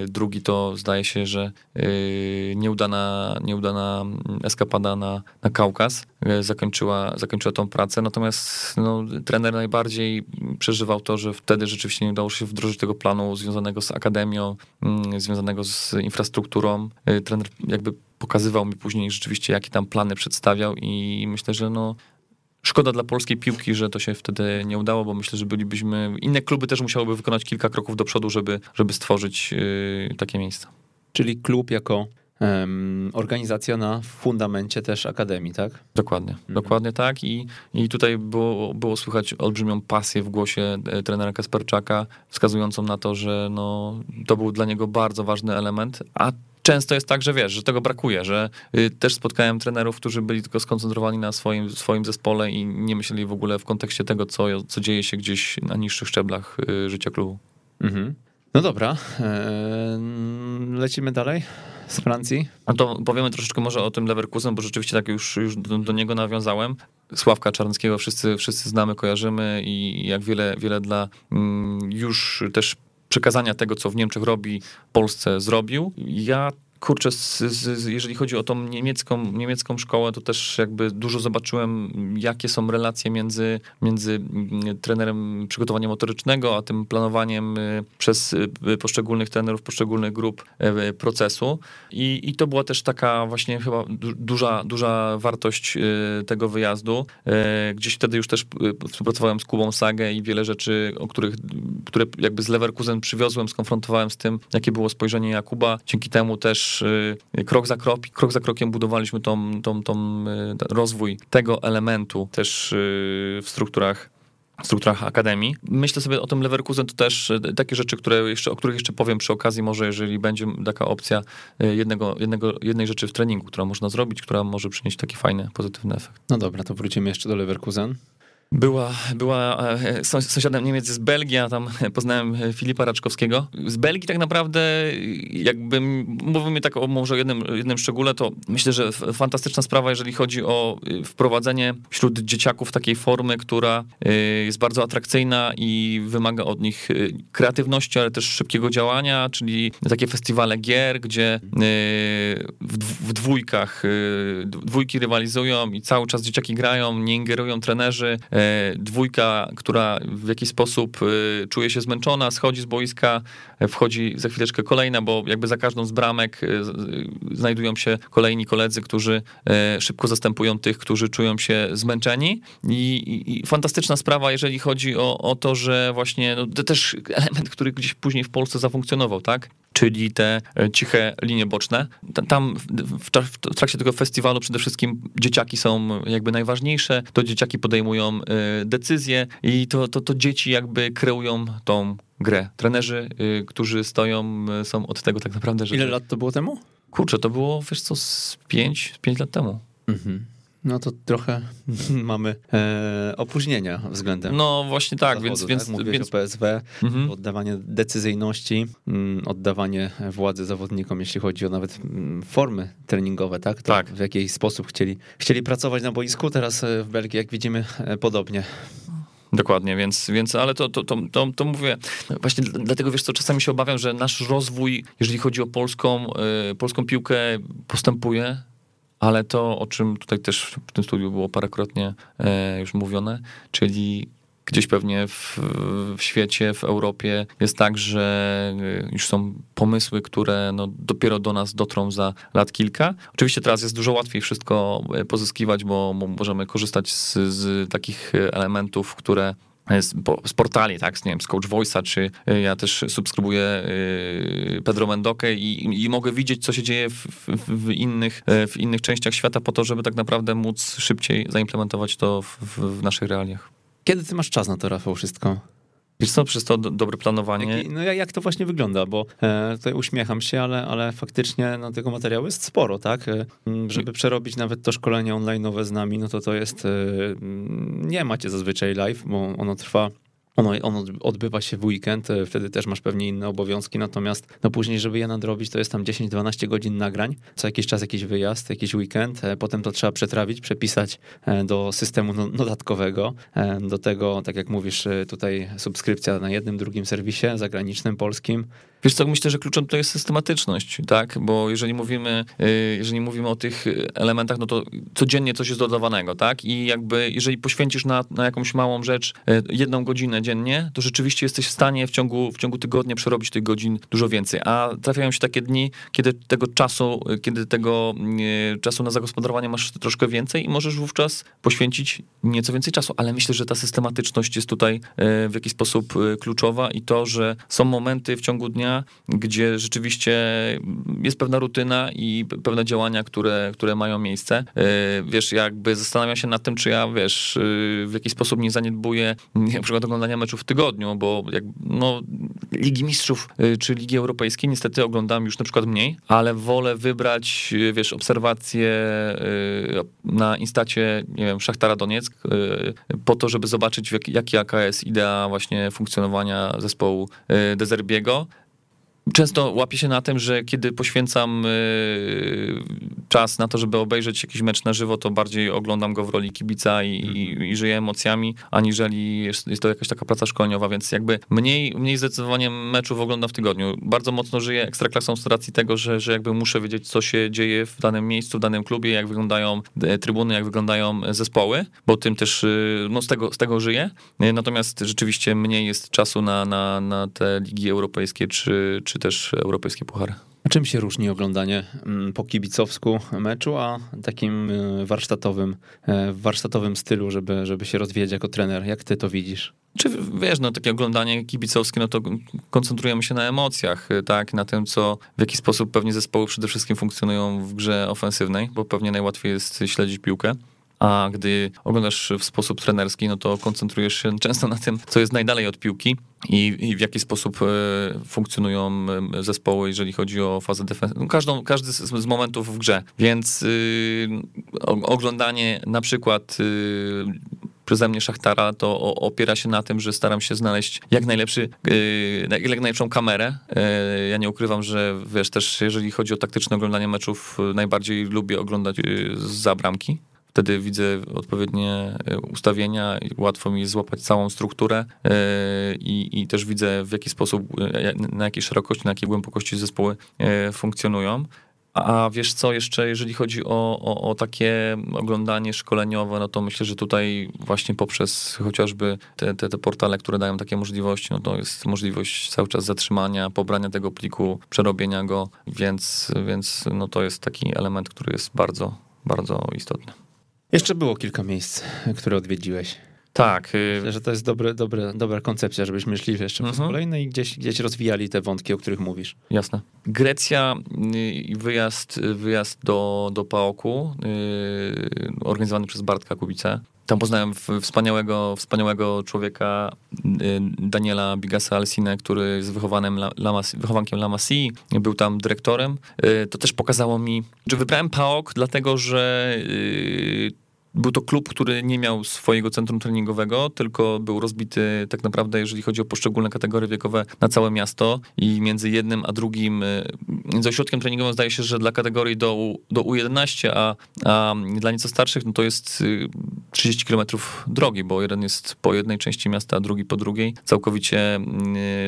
Drugi to zdaje się, że y, nieudana, nieudana eskapada na, na Kaukaz y, zakończyła, zakończyła tą pracę, natomiast no, trener najbardziej przeżywał to, że wtedy rzeczywiście nie udało się wdrożyć tego planu związanego z akademią, mm, związanego z infrastrukturą. Y, trener jakby pokazywał mi później rzeczywiście, jakie tam plany przedstawiał i myślę, że no, Szkoda dla polskiej piłki, że to się wtedy nie udało, bo myślę, że bylibyśmy. Inne kluby też musiałyby wykonać kilka kroków do przodu, żeby, żeby stworzyć yy, takie miejsca.
Czyli klub jako organizacja na fundamencie też akademii, tak?
Dokładnie, mhm. dokładnie tak. I, i tutaj było, było słychać olbrzymią pasję w głosie e, trenera Kasperczaka, wskazującą na to, że no, to był dla niego bardzo ważny element, a często jest tak, że wiesz, że tego brakuje, że y, też spotkałem trenerów, którzy byli tylko skoncentrowani na swoim, swoim zespole i nie myśleli w ogóle w kontekście tego, co, co dzieje się gdzieś na niższych szczeblach y, życia klubu. Mhm.
No dobra, eee, lecimy dalej z Francji.
A to powiemy troszeczkę może o tym Leverkusen, bo rzeczywiście tak już, już do, do, niego nawiązałem. Sławka Czarneckiego wszyscy, wszyscy znamy, kojarzymy i jak wiele, wiele dla mm, już też przekazania tego, co w Niemczech robi, Polsce zrobił. Ja kurczę, z, z, jeżeli chodzi o tą niemiecką, niemiecką szkołę, to też jakby dużo zobaczyłem, jakie są relacje między, między mm, trenerem przygotowania motorycznego, a tym planowaniem y, przez y, poszczególnych trenerów, poszczególnych grup y, procesu. I, i to była też taka właśnie chyba duża, duża wartość tego wyjazdu. Gdzieś wtedy już też współpracowałem z Kubą Sagę i wiele rzeczy, o których, które jakby z Leverkusen przywiozłem, skonfrontowałem z tym, jakie było spojrzenie Jakuba. Dzięki temu też Y, krok za krok, krok za krokiem budowaliśmy tą, tą, tą y, rozwój tego elementu też y, w strukturach strukturach akademii. Myślę sobie o tym Leverkusen, to też takie rzeczy, które jeszcze, o których jeszcze powiem przy okazji, może jeżeli będzie taka opcja jednego, jednego, jednej rzeczy w treningu, która można zrobić, która może przynieść taki fajny, pozytywny efekt.
No dobra, to wrócimy jeszcze do Leverkusen.
Była, była e, sąsiadem Niemiec z Belgii, a tam <laughs> poznałem Filipa Raczkowskiego. Z Belgii tak naprawdę, jakby mówimy tak o może jednym, jednym szczególe, to myślę, że fantastyczna sprawa, jeżeli chodzi o y, wprowadzenie wśród dzieciaków takiej formy, która y, jest bardzo atrakcyjna i wymaga od nich y, kreatywności, ale też szybkiego działania, czyli takie festiwale gier, gdzie w dwójkach dwójki rywalizują i cały czas dzieciaki grają, nie ingerują trenerzy, dwójka, która w jakiś sposób y, czuje się zmęczona, schodzi z boiska, wchodzi za chwileczkę kolejna, bo jakby za każdą z bramek znajdują się kolejni koledzy, którzy szybko zastępują tych, którzy czują się zmęczeni. I, i, fantastyczna sprawa, jeżeli chodzi o, o to, że właśnie no, to też element, który gdzieś później w Polsce zafunkcjonował, tak? czyli te e, ciche linie boczne. Tam w trakcie tego festiwalu przede wszystkim dzieciaki są jakby najważniejsze, to dzieciaki podejmują e, decyzje i to, to, to dzieci jakby kreują tą grę. Trenerzy, e, którzy stoją, są od tego tak naprawdę, że...
Ile lat to było temu?
Kurczę, to było, wiesz co, z 5, 5 lat temu. Mhm
no to trochę <laughs> mamy e, opóźnienia względem.
No właśnie tak, zachodu, więc, więc,
tak?
więc...
o PSW, mhm. oddawanie decyzyjności, mm, oddawanie władzy zawodnikom, jeśli chodzi o nawet mm, formy treningowe, tak? To tak. W jakiś sposób chcieli, chcieli pracować na boisku, teraz e, w Belgii, jak widzimy, e, podobnie.
Dokładnie, więc, więc ale to, to, to, to, to mówię, właśnie dlatego wiesz co, czasami się obawiam, że nasz rozwój, jeżeli chodzi o polską, polską piłkę, postępuje, ale to, o czym tutaj też w tym studiu było parokrotnie e, już mówione, czyli gdzieś pewnie w, w, świecie, w Europie jest tak, że e, już są pomysły, które no dopiero do nas dotrą za lat kilka. Oczywiście teraz jest dużo łatwiej wszystko e, pozyskiwać, bo możemy korzystać z, z takich elementów, które z, z portali, tak, z, nie wiem, z Coach Voice'a, czy y, ja też subskrybuję y, Pedro Mendokę i, i mogę widzieć, co się dzieje w, w, w, innych, y, w innych częściach świata po to, żeby tak naprawdę móc szybciej zaimplementować to w, w naszych realiach.
Kiedy ty masz czas na to, Rafał, wszystko?
Wiesz co, przez to do, dobre planowanie.
no jak to właśnie wygląda, bo e, tutaj uśmiecham się, ale, ale faktycznie no, tego materiału jest sporo, tak? E, żeby przerobić nawet to szkolenie online'owe z nami, no to to jest, e, nie macie zazwyczaj live, bo ono trwa ono, ono odbywa się w weekend, e, wtedy też masz pewnie inne obowiązki, natomiast no później, żeby je nadrobić, to jest tam 10-12 godzin nagrań, co jakiś czas jakiś wyjazd, jakiś weekend, e, potem to trzeba przetrawić, przepisać e, do systemu no, notatkowego, do tego, tak jak mówisz, tutaj subskrypcja na jednym, drugim serwisie zagranicznym, polskim,
Wiesz co, myślę, że kluczem to jest systematyczność, tak? Bo jeżeli mówimy, y, jeżeli mówimy o tych elementach, no to codziennie coś jest dodawanego, tak? I jakby, jeżeli poświęcisz na, na jakąś małą rzecz y, jedną godzinę dziennie, to rzeczywiście jesteś w stanie w ciągu, w ciągu tygodnia przerobić tych godzin dużo więcej. A trafiają się takie dni, kiedy tego czasu, y, kiedy tego czasu na zagospodarowanie masz troszkę więcej i możesz wówczas poświęcić nieco więcej czasu. Ale myślę, że ta systematyczność jest tutaj w jakiś sposób kluczowa i to, że są momenty w ciągu dnia, gdzie rzeczywiście jest pewna rutyna i pewne działania, które, które mają miejsce. E, wiesz, jakby zastanawiam się nad tym, czy ja, wiesz, e, w jakiś sposób nie zaniedbuję na przykład oglądania meczów w tygodniu, bo jak, no, Ligi Mistrzów e, czy Ligi Europejskiej niestety oglądam już na przykład mniej, ale wolę wybrać, wiesz, obserwacje na instacie, nie wiem, Szachtara Donieck po to, żeby zobaczyć, jak, jaka jest idea właśnie funkcjonowania zespołu Dezerbiego, Często łapię się na tym, że kiedy poświęcam y, czas na to, żeby obejrzeć jakiś mecz na żywo, to bardziej oglądam go w roli kibica i, i, i żyję emocjami, aniżeli jest, jest to jakaś taka praca szkoleniowa, więc jakby mniej, mniej zdecydowanie meczów oglądam w tygodniu. Bardzo mocno żyję ekstraklasą z racji tego, że, że jakby muszę wiedzieć, co się dzieje w danym miejscu, w danym klubie, jak wyglądają e, trybuny, jak wyglądają zespoły, bo tym też e, no, z, tego, z tego żyję. E, natomiast rzeczywiście mniej jest czasu na, na, na te ligi europejskie czy, czy też europejskie puchary.
A czym się różni oglądanie mm, po kibicowsku meczu, a takim warsztatowym, w warsztatowym stylu, żeby, żeby się rozwijać jako trener? Jak ty to widzisz?
Czy wiesz, no takie oglądanie kibicowskie, no to koncentrujemy się na emocjach, tak, na tym, co, w jaki sposób pewnie zespoły przede wszystkim funkcjonują w grze ofensywnej, bo pewnie najłatwiej jest śledzić piłkę. A gdy oglądasz w sposób trenerski, no to koncentrujesz się często na tym, co jest najdalej od piłki i, i w jaki sposób e, funkcjonują e, zespoły, jeżeli chodzi o fazę defensywną. Każdą, każdy z, z, momentów w grze. Więc yy, oglądanie na przykład yy, przeze mnie Szachtara, to opiera się na tym, że staram się znaleźć jak najlepszy, yy, jak najlepszą kamerę. Yy, ja nie ukrywam, że wiesz, też jeżeli chodzi o taktyczne oglądanie meczów, najbardziej lubię oglądać za bramki. Wtedy widzę odpowiednie ustawienia i łatwo mi złapać całą strukturę i, i też widzę w jaki sposób, na jakiej szerokości, na jakiej głębokości zespoły funkcjonują. A wiesz co, jeszcze jeżeli chodzi o, o, o, takie oglądanie szkoleniowe, no to myślę, że tutaj właśnie poprzez chociażby te, te, te portale, które dają takie możliwości, no to jest możliwość cały czas zatrzymania, pobrania tego pliku, przerobienia go, więc, więc no to jest taki element, który jest bardzo, bardzo istotny.
Jeszcze było kilka miejsc, które odwiedziłeś.
Tak.
Y, Myślę, że to jest dobre, dobre, dobra koncepcja, żebyśmy szli jeszcze mhm. po kolejne i gdzieś, gdzieś rozwijali te wątki, o których mówisz.
Jasne. Grecja i y, wyjazd, wyjazd do, do Paoku, yy, organizowany przez Bartka Kubicę. Tam poznałem wspaniałego, wspaniałego człowieka, y, Daniela Bigasa Alsine, który jest wychowanym La, wychowankiem La Masie, był tam dyrektorem. To też pokazało mi, że wybrałem PAOK, dlatego że był to klub, który nie miał swojego centrum treningowego, tylko był rozbity tak naprawdę, jeżeli chodzi o poszczególne kategorie wiekowe, na całe miasto. I między jednym a drugim, y, między ośrodkiem treningowym zdaje się, że dla kategorii do, do U11, a, a dla nieco starszych, no to jest 30 y, km drogi, bo jeden jest po jednej części miasta, a drugi po drugiej, całkowicie y,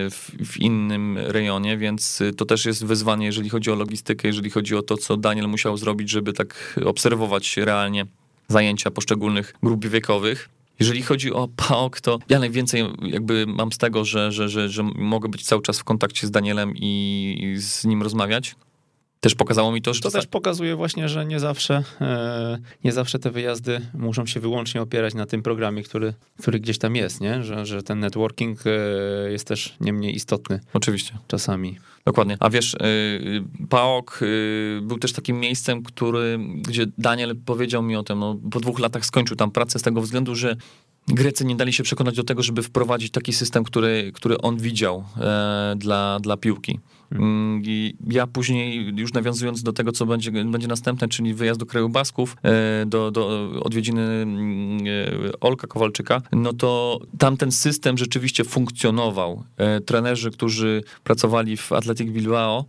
w, w innym rejonie, więc to też jest wyzwanie, jeżeli chodzi o logistykę, jeżeli chodzi o to, co Daniel musiał zrobić, żeby tak obserwować realnie zajęcia poszczególnych grup wiekowych. Jeżeli chodzi o PAOK, to ja najwięcej jakby mam z tego, że, że, że, że mogę być cały czas w kontakcie z Danielem i z nim rozmawiać też pokazało mi to, że...
To też pokazuje właśnie, że nie zawsze, e, nie zawsze te wyjazdy muszą się wyłącznie opierać na tym programie, który, który gdzieś tam jest, nie? Że, że ten networking e, jest też nie mniej istotny.
Oczywiście.
Czasami.
Dokładnie. A wiesz, e, PAOK był też takim miejscem, który, gdzie Daniel powiedział mi o tym, no, po dwóch latach skończył tam pracę z tego względu, że Grecy nie dali się przekonać do tego, żeby wprowadzić taki system, który, który on widział dla, dla piłki. Hmm. I ja później, już nawiązując do tego, co będzie, będzie następne, czyli wyjazd do kraju Basków, e, do, do odwiedziny mm, e, Olka Kowalczyka, no to tamten system rzeczywiście funkcjonował. E, trenerzy, którzy pracowali w Athletic Bilbao,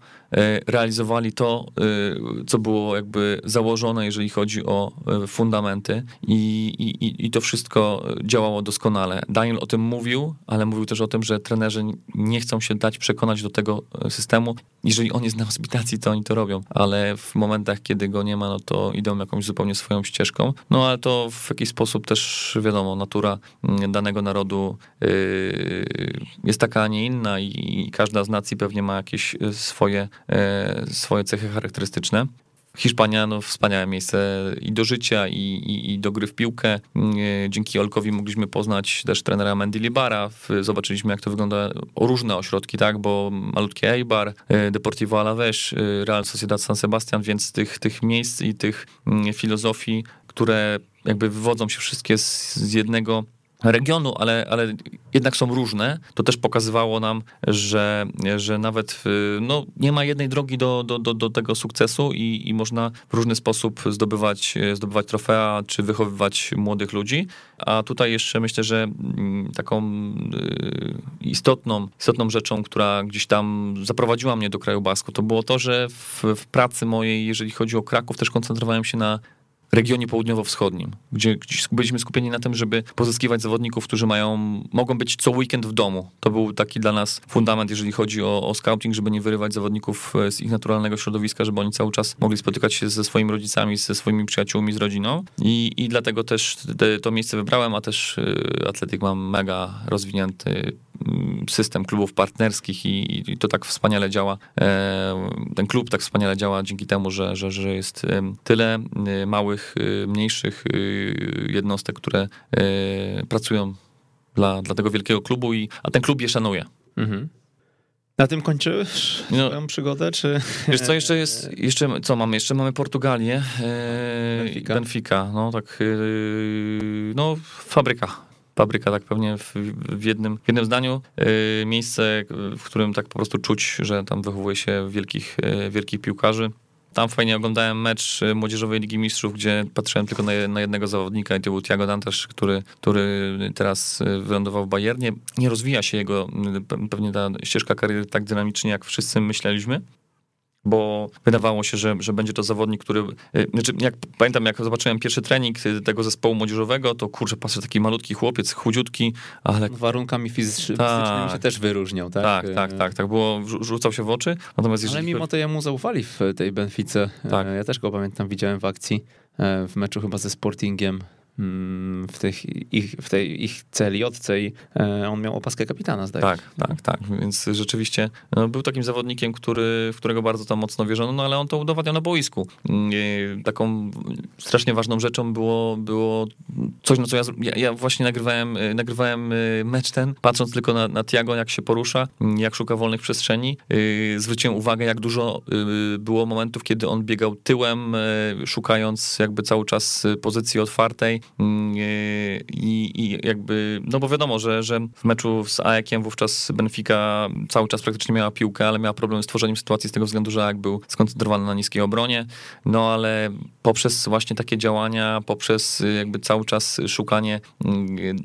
realizowali to, e, co było jakby założone, jeżeli chodzi o e, fundamenty i, i, i to wszystko działało doskonale. Daniel o tym mówił, ale mówił też o tym, że trenerzy nie chcą się dać przekonać do tego systemu. Jeżeli on jest na hospitacji, to oni to robią, ale w momentach, kiedy go nie ma, no to idą jakąś zupełnie swoją ścieżką. No ale to w jakiś sposób też, wiadomo, natura mm, danego narodu jest taka, a nie inna i każda z nacji pewnie ma jakieś swoje E, swoje cechy charakterystyczne. Hiszpania, no wspaniałe miejsce i do życia, i, i, i do gry w piłkę. E, dzięki Olkowi mogliśmy poznać też trenera Mendy Libara. Zobaczyliśmy, jak to wygląda różne ośrodki, tak, bo malutki Eibar, e, Deportivo Alavés, Real Sociedad San Sebastian, więc tych, tych miejsc i tych filozofii, które jakby wywodzą się wszystkie z, z jednego regionu, ale, ale jednak są różne, to też pokazywało nam, że, że nawet no, nie ma jednej drogi do, do, do, do tego sukcesu i, i można w różny sposób zdobywać, zdobywać trofea, czy wychowywać młodych ludzi. A tutaj jeszcze myślę, że mm, taką y, istotną, istotną rzeczą, która gdzieś tam zaprowadziła mnie do kraju Basku, to było to, że w, w pracy mojej, jeżeli chodzi o Kraków, też koncentrowałem się na regionie południowo-wschodnim, gdzie, byliśmy skupieni na tym, żeby pozyskiwać zawodników, którzy mają, mogą być co weekend w domu. To był taki dla nas fundament, jeżeli chodzi o, o scouting, żeby nie wyrywać zawodników e, z ich naturalnego środowiska, żeby oni cały czas mogli spotykać się ze swoimi rodzicami, ze swoimi przyjaciółmi, z rodziną. I, i dlatego też te, to miejsce wybrałem, a też e, Atletyk mam mega rozwinięty Mm, system klubów partnerskich i, i, to tak wspaniale działa. E, ten klub tak wspaniale działa dzięki temu, że, że, że jest tyle y, małych, y, mniejszych y, jednostek, które pracują dla, dla tego wielkiego klubu, i, a ten klub je szanuje. Mhm.
Na tym kończysz no, swoją przygodę, czy...
Wiesz co, jeszcze jest, jeszcze, co mamy? Jeszcze mamy Portugalię, Benfica. Benfica, no tak, no fabryka, fabryka, tak pewnie w, w, jednym, w jednym zdaniu. Yy, miejsce, w którym tak po prostu czuć, że tam wychowuje się wielkich, yy, wielkich piłkarzy. Tam fajnie oglądałem mecz y, Młodzieżowej Ligi Mistrzów, gdzie patrzyłem tylko na, na jednego zawodnika i to był Thiago Dantas, który, który teraz y, wylądował w Bayernie. Nie rozwija się jego y, pewnie ta ścieżka kariery tak dynamicznie, jak wszyscy myśleliśmy bo wydawało się, że, że będzie to zawodnik, który, y, znaczy jak, pamiętam jak zobaczyłem pierwszy trening tego zespołu młodzieżowego, to kurczę, patrzę, taki malutki chłopiec, chudziutki, ale...
Warunkami fizycznymi tak, się też wyróżniał, tak?
Tak, tak, tak, tak, było, rzucał się w oczy,
natomiast jeżeli... Ale mimo to jemu zaufali w tej Benfice, tak. ja też go pamiętam, widziałem w akcji, w meczu chyba ze Sportingiem w, tych ich, w tej ich CLJ i e, on miał opaskę kapitana, zdaje
tak, się. Tak, tak, tak, więc rzeczywiście no, był takim zawodnikiem, który, w którego bardzo tam mocno wierzono, no ale on to udowadniał na boisku. Mm, taką strasznie ważną rzeczą było, było coś, na co ja, ja, właśnie nagrywałem, e, nagrywałem e, mecz ten, patrząc tylko na, na Tiago, jak się porusza, mm, jak szuka wolnych przestrzeni. Zwróciłem uwagę, jak dużo było momentów, kiedy on biegał tyłem, szukając jakby cały czas pozycji otwartej, Mm, I, I, jakby, no bo wiadomo, że, że w meczu z AEK-iem wówczas Benfica cały czas praktycznie miała piłkę, ale miała problem z tworzeniem sytuacji z tego względu, że AEK był skoncentrowany na niskiej obronie, no ale poprzez właśnie takie działania, poprzez jakby cały czas szukanie mm,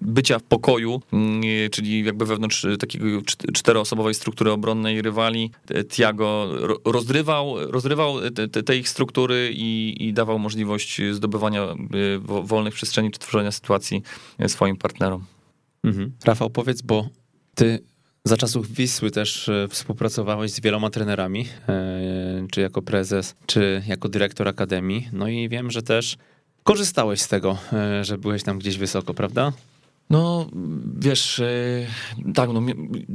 bycia w pokoju, mm, czyli jakby wewnątrz takiego czteroosobowej struktury obronnej rywali, Tiago rozrywał, rozrywał te, te ich struktury i, i dawał możliwość zdobywania y, wolnych przestrzeni czy tworzenia sytuacji e, swoim partnerom.
Mhm. Rafał, powiedz, bo ty za czasów Wisły też e, współpracowałeś z wieloma trenerami, e, czy jako prezes, czy jako dyrektor akademii. No i wiem, że też korzystałeś z tego, że byłeś tam gdzieś wysoko, prawda?
No, wiesz, tak, no,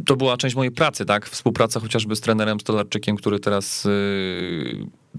to była część mojej pracy, tak? Współpraca chociażby z trenerem Stolarczykiem, który teraz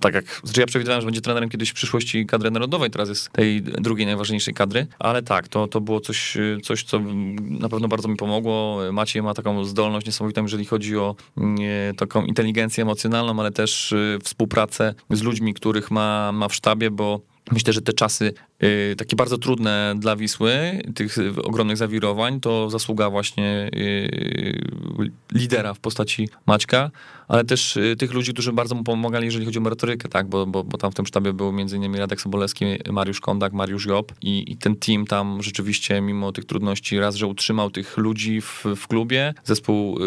tak jak, znaczy ja przewidywałem, że będzie trenerem kiedyś w przyszłości kadry narodowej, teraz jest tej drugiej najważniejszej kadry, ale tak, to, to było coś, coś, co na pewno bardzo mi pomogło. Maciej ma taką zdolność niesamowitą, jeżeli chodzi o nie, taką inteligencję emocjonalną, ale też y, współpracę z ludźmi, których ma, ma w sztabie, bo Myślę, że te czasy y, takie bardzo trudne dla Wisły, tych ogromnych zawirowań, to zasługa właśnie y, lidera w postaci Maćka, ale też y, tych ludzi, którzy bardzo mu pomagali, jeżeli chodzi o merytorykę, tak, bo, bo, bo tam w tym sztabie był m.in. Radek Sobolewski, Mariusz Kondak, Mariusz Job i, i ten team tam rzeczywiście mimo tych trudności raz, że utrzymał tych ludzi w, w klubie, zespół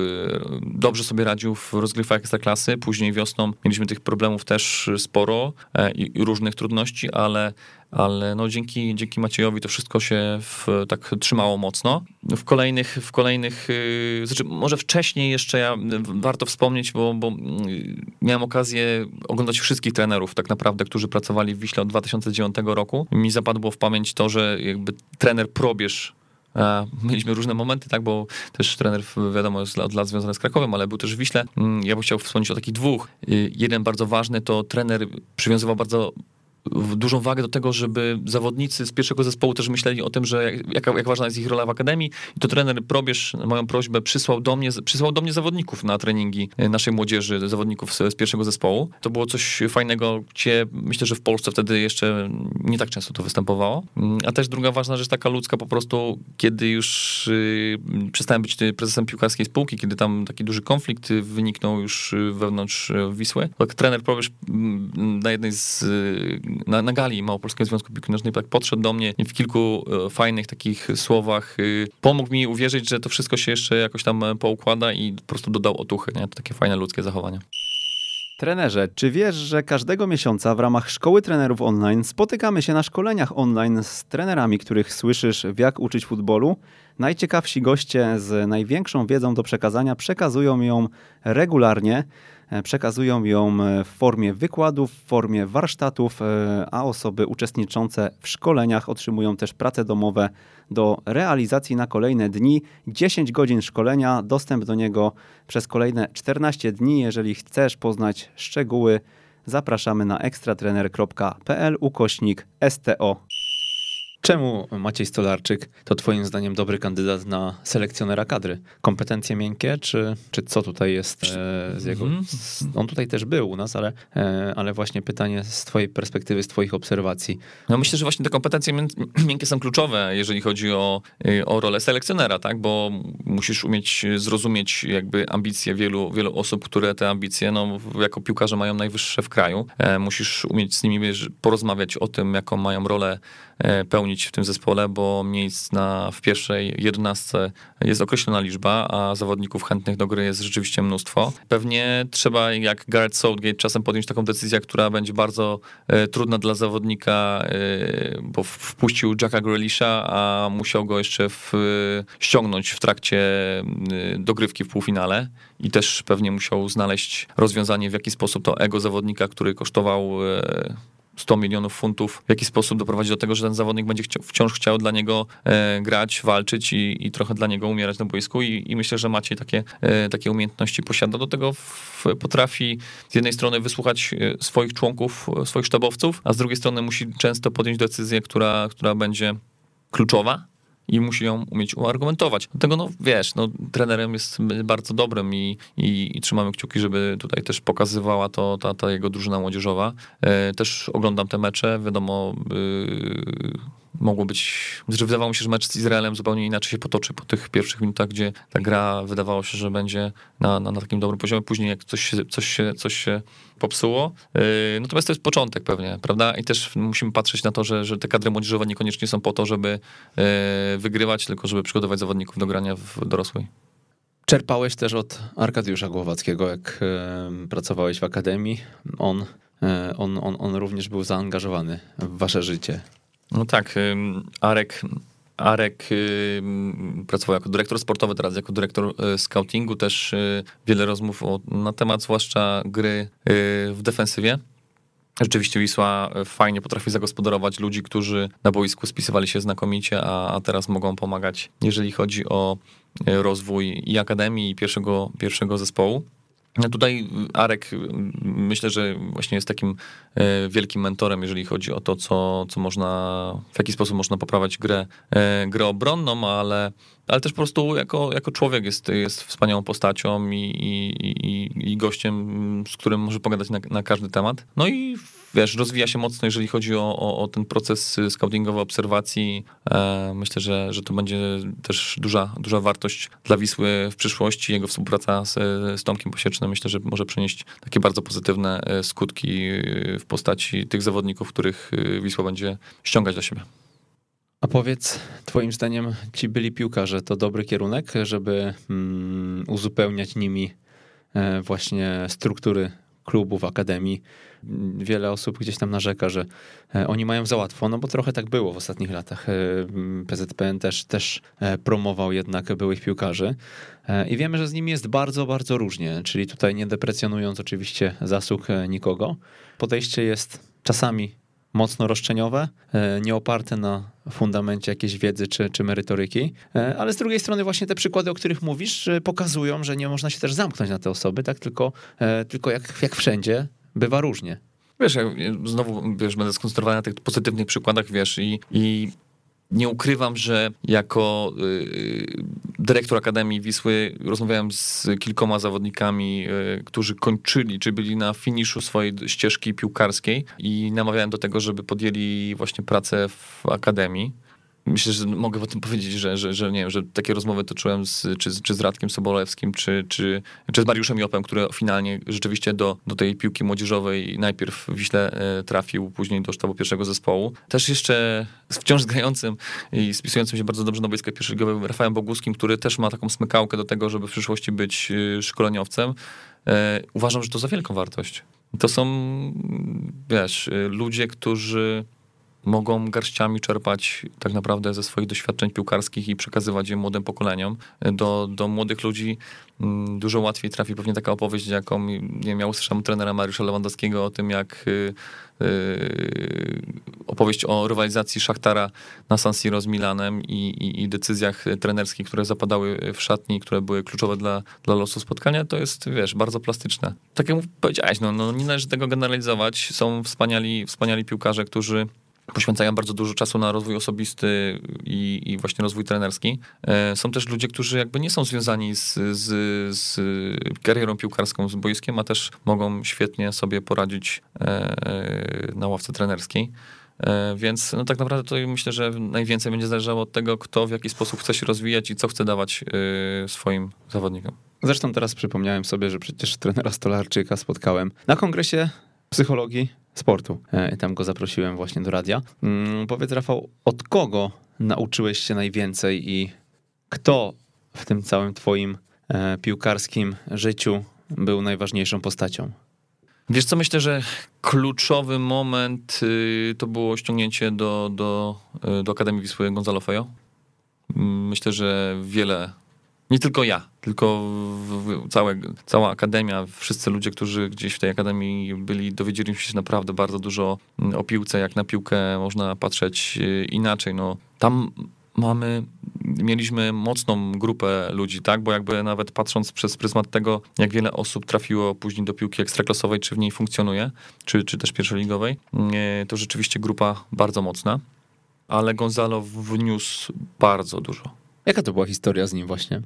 dobrze sobie radził w rozgrywkach ekstraklasy, później wiosną mieliśmy tych problemów też sporo e, i, i różnych trudności, ale ale, no dzięki, dzięki Maciejowi to wszystko się w, tak trzymało mocno. W kolejnych, w kolejnych yy, znaczy może wcześniej jeszcze ja, warto wspomnieć, bo, bo yy, miałem okazję oglądać wszystkich trenerów tak naprawdę, którzy pracowali w Wiśle od 2009 roku. Mi zapadło w pamięć to, że jakby trener Probierz Mieliśmy różne momenty, tak, bo też trener, wiadomo, jest od lat związany z Krakowem, ale był też w Wiśle. Mm, ja bym chciał wspomnieć o takich dwóch. Y, jeden bardzo ważny to trener przywiązywał bardzo dużą wagę do tego, żeby zawodnicy z pierwszego zespołu też myśleli o tym, że jak, jak ważna jest ich rola w akademii. I to trener Probierz moją prośbę przysłał do mnie, przysłał do mnie zawodników na treningi naszej młodzieży, zawodników z, z pierwszego zespołu. To było coś fajnego, gdzie myślę, że w Polsce wtedy jeszcze nie tak często to występowało. Mm, a też druga ważna rzecz, taka ludzka po prostu, kiedy już y, przestałem być prezesem piłkarskiej spółki, kiedy tam taki duży konflikt wyniknął już wewnątrz Wisły, tak trener Probierz mm, na jednej z na, na gali Małopolskiego Związku Piłki Nożnej tak podszedł do mnie w kilku e, fajnych takich słowach y, pomógł mi uwierzyć, że to wszystko się jeszcze jakoś tam e, poukłada i po prostu dodał otuchy, nie? To takie fajne ludzkie zachowanie.
Trenerze, czy wiesz, że każdego miesiąca w ramach Szkoły Trenerów Online spotykamy się na szkoleniach online z trenerami, których słyszysz w jak uczyć futbolu? Najciekawsi goście z największą wiedzą do przekazania przekazują ją regularnie. E, przekazują ją e, w formie wykładów, w formie warsztatów, e, a osoby uczestniczące w szkoleniach otrzymują też prace domowe do realizacji na kolejne dni. 10 godzin szkolenia, dostęp do niego przez kolejne 14 dni. Jeżeli chcesz poznać szczegóły, zapraszamy na ekstratrener.pl ukośnik STO. Czemu Maciej Stolarczyk to twoim zdaniem dobry kandydat na selekcjonera kadry? Kompetencje miękkie, czy, czy co tutaj jest e, z jego... Mm. On tutaj też był u nas, ale, e, ale właśnie pytanie z twojej perspektywy, z twoich obserwacji.
No myślę, że właśnie te kompetencje <clears throat> miękkie są kluczowe, jeżeli chodzi o, e, o rolę selekcjonera, tak? Bo musisz umieć zrozumieć jakby ambicje wielu, wielu osób, które te ambicje, no jako piłkarze mają najwyższe w kraju. E, musisz umieć z nimi porozmawiać o tym, jaką mają rolę E, w tym zespole, bo miejsc na, w pierwszej jedenastce jest określona liczba, a zawodników chętnych do gry jest rzeczywiście mnóstwo. Pewnie trzeba, jak Gareth Southgate, czasem podjąć taką decyzję, która będzie bardzo e, trudna dla zawodnika, e, bo wpuścił Jacka Grealisha, a musiał go jeszcze w, ściągnąć w trakcie dogrywki w półfinale i też pewnie musiał znaleźć rozwiązanie, w jaki sposób to ego zawodnika, który kosztował 100 milionów funtów, w jaki sposób doprowadzić do tego, że ten zawodnik będzie chciał, wciąż chciał dla niego e, grać, walczyć i, i, trochę dla niego umierać na boisku I, i myślę, że Maciej takie, e, takie umiejętności posiada. Do tego w, potrafi z jednej strony wysłuchać e, swoich członków, e, swoich sztabowców, a z drugiej strony musi często podjąć decyzję, która, która będzie kluczowa, i musi ją umieć uargumentować. Dlatego, no wiesz, no, trenerem jest bardzo dobrym i, i, i trzymamy kciuki, żeby tutaj też pokazywała to ta, ta jego drużyna młodzieżowa. E, też oglądam te mecze, wiadomo... E, mogło być, że wydawało mi się, że mecz z Izraelem zupełnie inaczej się potoczy po tych pierwszych minutach, gdzie ta gra wydawało się, że będzie na, na, na takim dobrym poziomie. Później jak coś się, coś się, coś się popsuło. Yy, natomiast to jest początek pewnie, prawda? I też musimy patrzeć na to, że, że te kadry młodzieżowe niekoniecznie są po to, żeby yy, wygrywać, tylko żeby przygotować zawodników do grania w dorosłej.
Czerpałeś też od Arkadiusza Głowackiego, jak yy, pracowałeś w akademii. On, yy, on, on, on również był zaangażowany w wasze życie.
No tak, Arek, Arek pracował jako dyrektor sportowy, teraz jako dyrektor y, scoutingu, też y, wiele rozmów o, na temat zwłaszcza gry y, w defensywie. Rzeczywiście Wisła fajnie potrafi zagospodarować ludzi, którzy na boisku spisywali się znakomicie, a, a teraz mogą pomagać, jeżeli chodzi o rozwój i akademii, i pierwszego, pierwszego zespołu. Tutaj Arek myślę, że właśnie jest takim e, wielkim mentorem, jeżeli chodzi o to, co, co można, w jaki sposób można poprawiać grę, grę obronną, ale, ale też po prostu jako, jako człowiek jest, jest wspaniałą postacią i, i, i gościem, z którym może pogadać na, na każdy temat. No i wiesz, rozwija się mocno, jeżeli chodzi o, o, o ten proces scoutingowy, obserwacji. E, myślę, że, że to będzie też duża, duża wartość dla Wisły w przyszłości. Jego współpraca z, z Tomkiem Posiecznym myślę, że może przynieść takie bardzo pozytywne e, skutki e, w postaci tych zawodników, których e, Wisła będzie ściągać do siebie.
A powiedz, Twoim zdaniem, ci byli piłkarze to dobry kierunek, żeby mm, uzupełniać nimi właśnie struktury klubów, akademii. Wiele osób gdzieś tam narzeka, że e, oni mają za łatwo, no bo trochę tak było w ostatnich latach. E, PZPN też, też e, promował jednak byłych piłkarzy i wiemy, że z nimi jest bardzo, bardzo różnie, czyli tutaj nie deprecjonując oczywiście zasług nikogo. Podejście jest czasami mocno roszczeniowe, e, nie oparte na fundamencie jakiejś wiedzy czy, czy merytoryki, e, ale z drugiej strony właśnie te przykłady, o których mówisz, pokazują, że nie można się też zamknąć na te osoby, tak tylko, e, tylko jak, jak wszędzie bywa różnie.
Wiesz, ja znowu wiesz, będę skoncentrowany na tych pozytywnych przykładach, wiesz, i, i nie ukrywam, że jako y, dyrektor Akademii Wisły rozmawiałem z kilkoma zawodnikami, y, którzy kończyli, czy byli na finiszu swojej ścieżki piłkarskiej i namawiałem do tego, żeby podjęli właśnie pracę w Akademii. Myślę, że mogę o tym powiedzieć, że, że, że nie wiem, że takie rozmowy toczyłem z, czy, czy z Radkiem Sobolewskim, czy, czy, czy z Mariuszem Jopem, który finalnie rzeczywiście do, do tej piłki młodzieżowej najpierw w Wiśle e, trafił, później do sztabu pierwszego zespołu. Też jeszcze wciąż grającym i spisującym się bardzo dobrze na boiska pierwszego Rafałem Boguskim, który też ma taką smykałkę do tego, żeby w przyszłości być e, szkoleniowcem. E, uważam, że to za wielką wartość. To są, wiesz, ludzie, którzy mogą garściami czerpać tak naprawdę ze swoich doświadczeń piłkarskich i przekazywać je młodym pokoleniom. Do, do młodych ludzi mm, dużo łatwiej trafi pewnie taka opowieść, jaką nie ja usłyszałem trenera Mariusza Lewandowskiego o tym, jak y, y, opowieść o rywalizacji Szachtara na San Siro z Milanem i, i, i, decyzjach trenerskich, które zapadały w szatni, które były kluczowe dla, dla losu spotkania, to jest, wiesz, bardzo plastyczne. Tak jak powiedziałeś, no, no nie należy tego generalizować. Są wspaniali, wspaniali piłkarze, którzy poświęcają bardzo dużo czasu na rozwój osobisty i, i, właśnie rozwój trenerski. E, są też ludzie, którzy jakby nie są związani z, z, z karierą piłkarską, z boiskiem, a też mogą świetnie sobie poradzić e, na ławce trenerskiej. E, więc no tak naprawdę to myślę, że najwięcej będzie zależało od tego, kto w jaki sposób chce się rozwijać i co chce dawać swoim zawodnikom.
Zresztą teraz przypomniałem sobie, że przecież trenera Stolarczyka spotkałem na kongresie psychologii sportu. E, tam go zaprosiłem właśnie do radia. Mm, powiedz Rafał, od kogo nauczyłeś się najwięcej i kto w tym całym twoim e, piłkarskim życiu był najważniejszą postacią?
Wiesz co, myślę, że kluczowy moment y, to było ściągnięcie do, do, y, do Akademii Wisły Gonzalo Fejo. Mm, myślę, że wiele nie tylko ja, tylko całe, cała akademia, wszyscy ludzie, którzy gdzieś w tej akademii byli, dowiedzieli się naprawdę bardzo dużo mm, o piłce, jak na piłkę można patrzeć y, inaczej. No, tam mamy, mieliśmy mocną grupę ludzi, tak? Bo jakby nawet patrząc przez pryzmat tego, jak wiele osób trafiło później do piłki ekstraklasowej, czy w niej funkcjonuje, czy, czy też pierwszoligowej, y, to rzeczywiście grupa bardzo mocna. Ale Gonzalo wniósł bardzo dużo.
Jaka to była historia z nim właśnie?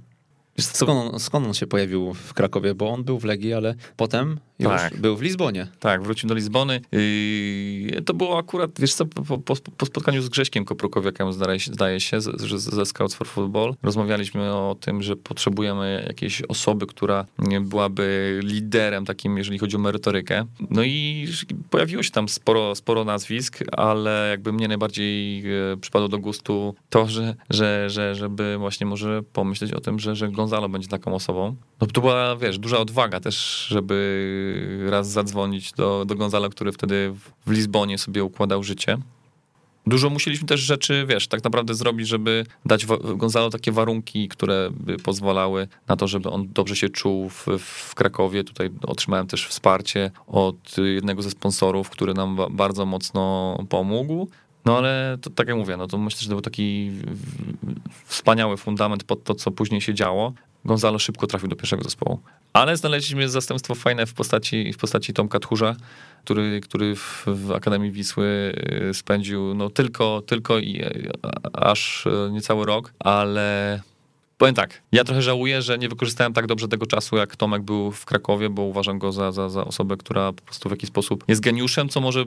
Skąd on, skąd on się pojawił w Krakowie? Bo on był w Legii, ale potem już tak. był w Lizbonie.
Tak, wrócił do Lizbony. I to było akurat, wiesz co, po, po, po spotkaniu z Grześkiem Koprukowiakiem, zdaje się, zdaje się ze, ze Scouts for Football, rozmawialiśmy o tym, że potrzebujemy jakiejś osoby, która byłaby liderem takim, jeżeli chodzi o merytorykę. No i pojawiło się tam sporo, sporo nazwisk, ale jakby mnie najbardziej e, przypadło do gustu to, że, że, że żeby właśnie może pomyśleć o tym, że, że Gonzalo będzie taką osobą. No to była, wiesz, duża odwaga też, żeby raz zadzwonić do, do Gonzalo, który wtedy w Lizbonie sobie układał życie. Dużo musieliśmy też rzeczy, wiesz, tak naprawdę zrobić, żeby dać Gonzalo takie warunki, które by pozwalały na to, żeby on dobrze się czuł w, w Krakowie. Tutaj otrzymałem też wsparcie od jednego ze sponsorów, który nam bardzo mocno pomógł. No ale to, tak jak mówię, no to myślę, że to był taki wspaniały fundament pod to, co później się działo. Gonzalo szybko trafił do pierwszego zespołu. Ale znaleźliśmy zastępstwo fajne w postaci, w postaci Tomka Tchórza, który, który w, w Akademii Wisły y, spędził no tylko, tylko i aż y, niecały rok, ale Powiem tak, ja trochę żałuję, że nie wykorzystałem tak dobrze tego czasu, jak Tomek był w Krakowie, bo uważam go za, za, za osobę, która po prostu w jakiś sposób jest geniuszem, co może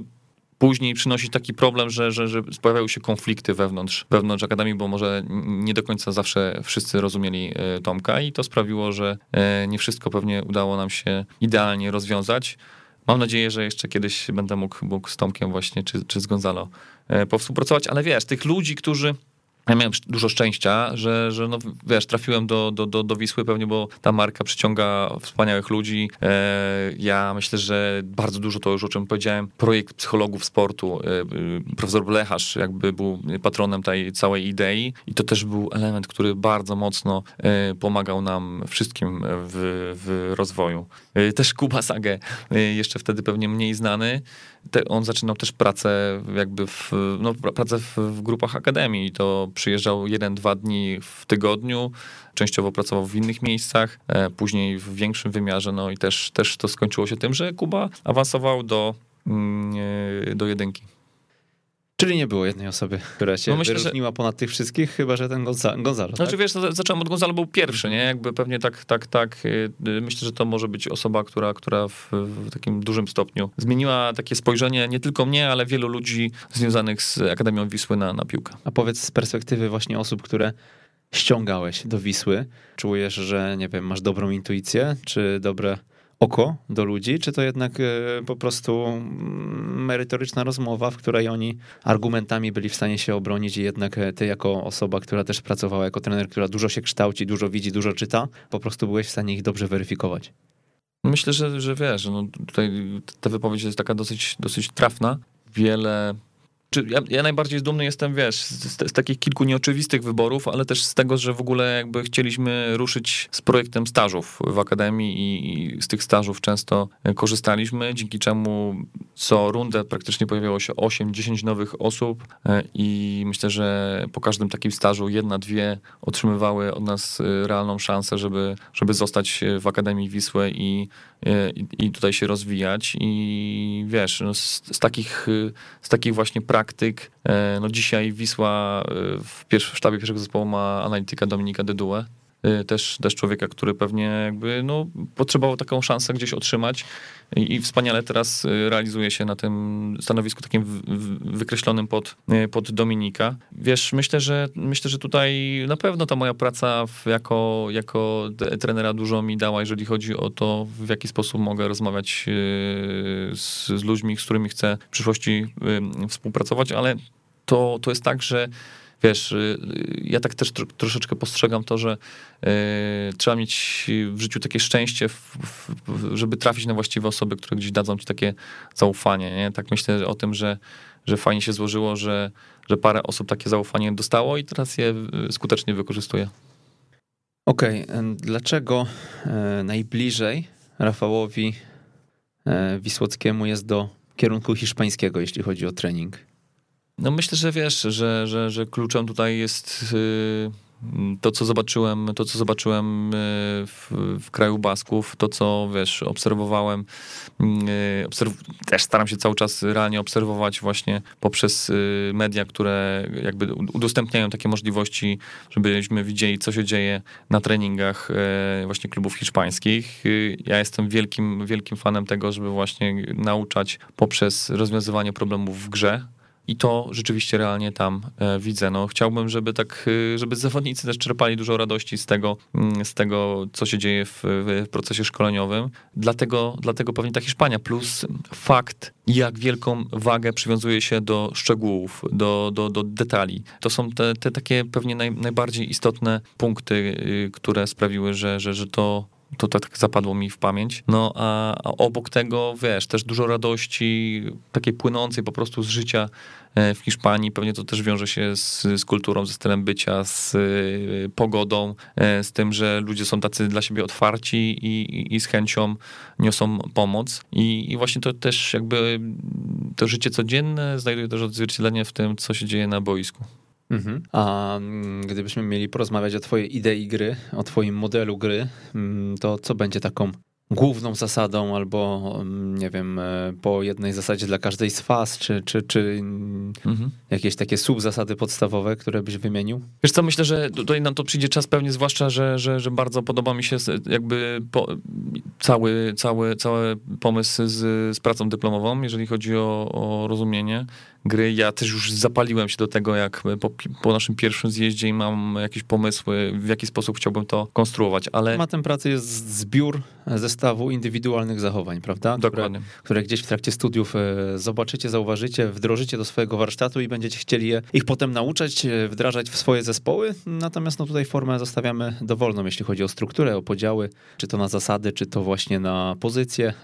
później przynosić taki problem, że, że, że pojawiają się konflikty wewnątrz, wewnątrz Akademii, bo może nie do końca zawsze wszyscy rozumieli e, Tomka i to sprawiło, że e, nie wszystko pewnie udało nam się idealnie rozwiązać. Mam nadzieję, że jeszcze kiedyś będę mógł, mógł z Tomkiem właśnie, czy, czy z Gonzalo e, powspółpracować, ale wiesz, tych ludzi, którzy ja miałem dużo szczęścia, że, że no, wiesz, trafiłem do, do, do, do Wisły pewnie, bo ta marka przyciąga wspaniałych ludzi. E, ja myślę, że bardzo dużo to już o czym powiedziałem. Projekt psychologów sportu, e, e, profesor Blecharz jakby był patronem tej całej idei i to też był element, który bardzo mocno pomagał nam wszystkim w, w rozwoju. Też Kuba Sage, jeszcze wtedy pewnie mniej znany, te, on zaczynał też pracę jakby w, no, pracę w, w grupach akademii to przyjeżdżał jeden, dwa dni w tygodniu, częściowo pracował w innych miejscach, e, później w większym wymiarze, no i też, też to skończyło się tym, że Kuba awansował do mm, e, do jedynki.
Czyli nie było jednej osoby, która się
No myślę, że-
wyróżniła ponad tych wszystkich, chyba że ten Gonza- Gonzalo.
Znaczy
tak?
wiesz, no, zacząłem od Gonzalo, był pierwszy, nie? Jakby pewnie tak, tak, tak. y, y, Myślę, że to może być osoba, która, która w, w takim dużym stopniu zmieniła takie spojrzenie nie tylko mnie, ale wielu ludzi związanych z Akademią Wisły na, na piłkę.
A powiedz z perspektywy właśnie osób, które ściągałeś do Wisły, czujesz, że nie wiem, masz dobrą intuicję, czy dobre oko do ludzi, czy to jednak e, po prostu mm, merytoryczna rozmowa, w której oni argumentami byli w stanie się obronić i jednak e, ty jako osoba, która też pracowała jako trener, która dużo się kształci, dużo widzi, dużo czyta, po prostu byłeś w stanie ich dobrze weryfikować.
Myślę, że, że wiesz, no tutaj ta wypowiedź jest taka dosyć, dosyć trafna. Wiele. Czy ja, ja najbardziej dumny jestem, wiesz, z, z, takich kilku nieoczywistych wyborów, ale też z tego, że w ogóle jakby chcieliśmy ruszyć z projektem stażów w Akademii i, i z tych stażów często korzystaliśmy, dzięki czemu co rundę praktycznie pojawiało się 8-10 nowych osób e, i myślę, że po każdym takim stażu jedna, dwie otrzymywały od nas e, realną szansę, żeby, żeby zostać w Akademii Wisły i, e, i, i tutaj się rozwijać. I wiesz, no z, z, takich, e, z takich właśnie praktyk, e, no dzisiaj Wisła e, w, pierwszy, w sztabie pierwszego zespołu ma analityka Dominika Deduę, e, też, też człowieka, który pewnie jakby no, potrzebował taką szansę gdzieś otrzymać i, i wspaniale teraz e, realizuje się na tym stanowisku takim w, w, wykreślonym pod, e, pod Dominika. Wiesz, myślę, że myślę, że tutaj na pewno ta moja praca w, jako, jako trenera dużo mi dała, jeżeli chodzi o to, w jaki sposób mogę rozmawiać z, z ludźmi, z którymi chcę w przyszłości współpracować, ale to, to jest tak, że wiesz, y, ja tak też tro, troszeczkę postrzegam to, że y, trzeba mieć w życiu takie szczęście, żeby trafić na właściwe osoby, które gdzieś dadzą ci takie zaufanie. Nie? Tak myślę o tym, że, że fajnie się złożyło, że, że parę osób takie zaufanie dostało i teraz je y, skutecznie wykorzystuje.
Okej, okay. dlaczego e, najbliżej Rafałowi e, Wisłockiemu jest do kierunku hiszpańskiego, jeśli chodzi o trening?
No myślę, że wiesz, że, że, że kluczem tutaj jest y, to, co zobaczyłem, to, co zobaczyłem y, w, w kraju Basków, to, co wiesz, obserwowałem. y, Obserw też staram się cały czas realnie obserwować właśnie poprzez media, które jakby udostępniają takie możliwości, żebyśmy widzieli, co się dzieje na treningach właśnie klubów hiszpańskich. Ja jestem wielkim, wielkim fanem tego, żeby właśnie nauczać poprzez rozwiązywanie problemów w grze, i to rzeczywiście realnie tam e, widzę. No, chciałbym, żeby tak, e, żeby zawodnicy też czerpali dużo radości z tego, mm, z tego co się dzieje w, w procesie szkoleniowym. Dlatego, dlatego pewnie ta Hiszpania. Plus fakt, jak wielką wagę przywiązuje się do szczegółów, do, do, do detali. To są te, te takie pewnie naj, najbardziej istotne punkty, y, które sprawiły, że, że, że to to tak zapadło mi w pamięć. No a, a, obok tego, wiesz, też dużo radości, takiej płynącej po prostu z życia e, w Hiszpanii. Pewnie to też wiąże się z, z kulturą, ze stylem bycia, z y, pogodą, y, z tym, że ludzie są tacy dla siebie otwarci i, i, i z chęcią niosą pomoc. I, I właśnie to też jakby to życie codzienne znajduje też odzwierciedlenie w tym, co się dzieje na boisku.
Mhm. A mm, gdybyśmy mieli porozmawiać o twojej idei gry, o twoim modelu gry, mm, to co będzie taką główną zasadą, albo mm, nie wiem, e, po jednej zasadzie dla każdej z faz, czy, czy, czy mhm. jakieś takie subzasady podstawowe, które byś wymienił?
Wiesz co, myślę, że tutaj nam to przyjdzie czas pewnie, zwłaszcza, że, że, że bardzo podoba mi się jakby po, cały, cały, cały pomysł z, z pracą dyplomową, jeżeli chodzi o, o rozumienie gry. Ja też już zapaliłem się do tego, jak po, po, naszym pierwszym zjeździe i mam jakieś pomysły, w jaki sposób chciałbym to konstruować, ale...
Tematem pracy jest zbiór zestawu indywidualnych zachowań, prawda?
Dokładnie.
Które, które gdzieś w trakcie studiów e, zobaczycie, zauważycie, wdrożycie do swojego warsztatu i będziecie chcieli je, ich potem nauczać, e, wdrażać w swoje zespoły. Natomiast no tutaj formę zostawiamy dowolną, jeśli chodzi o strukturę, o podziały, czy to na zasady, czy to właśnie na pozycje.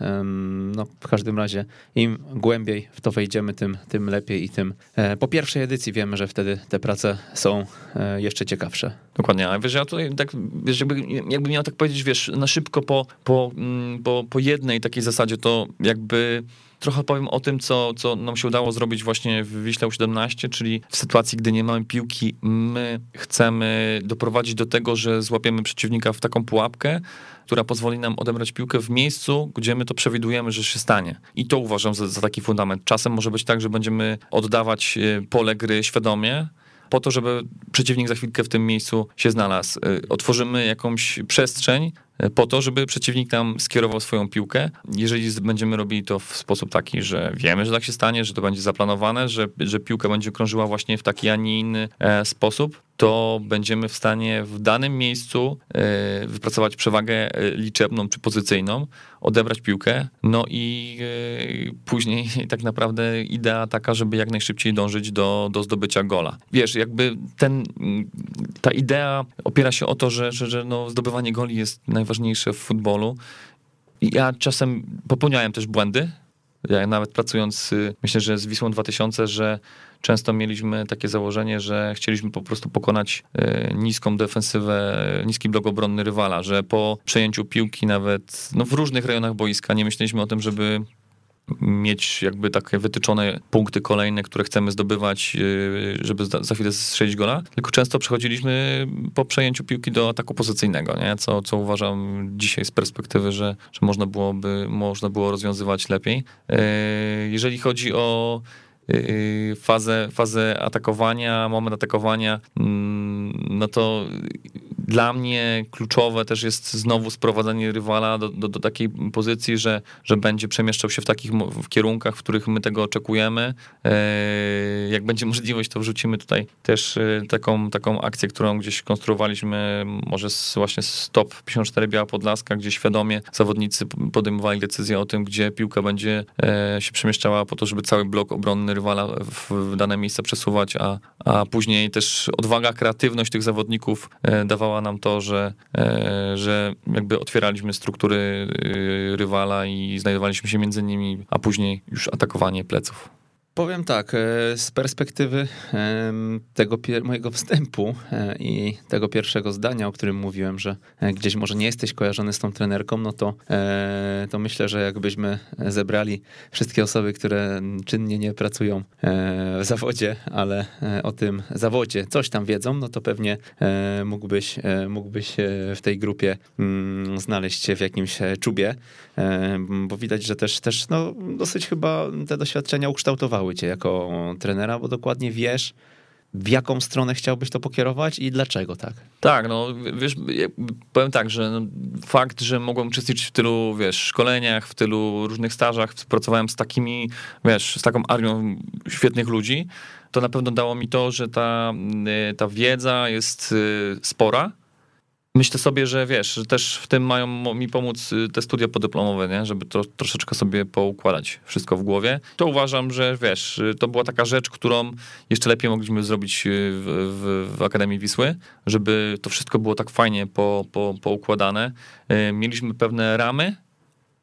No w każdym razie im głębiej w to wejdziemy, tym, tym lepiej i tym e, po pierwszej edycji wiemy, że wtedy te prace są jeszcze ciekawsze.
Dokładnie, a wiesz, ja tutaj tak, wiesz, jakby, jakby miał tak powiedzieć, wiesz, na szybko po, po, po, po jednej takiej zasadzie, to jakby trochę powiem o tym, co, co nam się udało zrobić właśnie w Wiśle U17, czyli w sytuacji, gdy nie mamy piłki, my chcemy doprowadzić do tego, że złapiemy przeciwnika w taką pułapkę, która pozwoli nam odebrać piłkę w miejscu, gdzie my to przewidujemy, że się stanie. I to uważam za, za taki fundament. Czasem może być tak, że będziemy oddawać e, pole gry świadomie, po to, żeby przeciwnik za chwilkę w tym miejscu się znalazł. E, otworzymy jakąś przestrzeń, po to, żeby przeciwnik tam skierował swoją piłkę. Jeżeli będziemy robili to w sposób taki, że wiemy, że tak się stanie, że to będzie zaplanowane, że, że piłka będzie krążyła właśnie w taki, a nie inny e, sposób, to będziemy w stanie w danym miejscu e, wypracować przewagę liczebną czy pozycyjną, odebrać piłkę, no i później <laughs> tak naprawdę idea taka, żeby jak najszybciej dążyć do, do zdobycia gola. Wiesz, jakby ten, ta idea opiera się o to, że, że, że no, zdobywanie goli jest naj najważniejsze w futbolu. Ja czasem popełniałem też błędy. Ja nawet pracując, y, myślę, że z Wisłą 2000, że często mieliśmy takie założenie, że chcieliśmy po prostu pokonać y, niską defensywę, niski blok obronny rywala, że po przejęciu piłki nawet no w różnych rejonach boiska nie myśleliśmy o tym, żeby mieć jakby takie wytyczone punkty kolejne, które chcemy zdobywać, yy, żeby za chwilę strzelić gola, tylko często przechodziliśmy po przejęciu piłki do ataku pozycyjnego, nie? Co, co uważam dzisiaj z perspektywy, że, że można byłoby, można było rozwiązywać lepiej. Yy, jeżeli chodzi o yy, fazę, fazę atakowania, moment atakowania, mm, no to dla mnie kluczowe też jest znowu sprowadzenie rywala do, do, do, takiej pozycji, że, że będzie przemieszczał się w takich w kierunkach, w których my tego oczekujemy. E, jak będzie możliwość, to wrzucimy tutaj też e, taką, taką akcję, którą gdzieś konstruowaliśmy, może z, właśnie z top 54 Biała Podlaska, gdzie świadomie zawodnicy podejmowali decyzję o tym, gdzie piłka będzie e, się przemieszczała po to, żeby cały blok obronny rywala w dane miejsce przesuwać, a, a później też odwaga, kreatywność tych zawodników dawała nam to, że, e, że jakby otwieraliśmy struktury e, rywala i znajdowaliśmy się między nimi, a później już atakowanie pleców.
Powiem tak, e, z perspektywy tego mojego wstępu e, i tego pierwszego zdania, o którym mówiłem, że e, gdzieś może nie jesteś kojarzony z tą trenerką, no to, to myślę, że jakbyśmy zebrali wszystkie osoby, które czynnie nie pracują w zawodzie, ale o tym zawodzie coś tam wiedzą, no to pewnie mógłbyś, mógłbyś w tej grupie mm, znaleźć się w jakimś czubie, bo widać, że też, też no, dosyć chyba te doświadczenia ukształtowały kształtowały cię jako trenera, bo dokładnie wiesz, w jaką stronę chciałbyś to pokierować i dlaczego tak?
Tak, no wiesz, powiem tak, że no, fakt, że mogłem uczestniczyć w tylu, wiesz, szkoleniach, w tylu różnych stażach, pracowałem z takimi, wiesz, z taką armią świetnych ludzi, to na pewno dało mi to, że ta, y, ta wiedza jest y, spora, Myślę sobie, że wiesz, że też w tym mają mi pomóc y, te studia podyplomowe, nie? żeby to troszeczkę sobie poukładać wszystko w głowie. To uważam, że wiesz, y, to była taka rzecz, którą jeszcze lepiej mogliśmy zrobić y, w, w, w Akademii Wisły, żeby to wszystko było tak fajnie po, po, poukładane. Mieliśmy pewne ramy.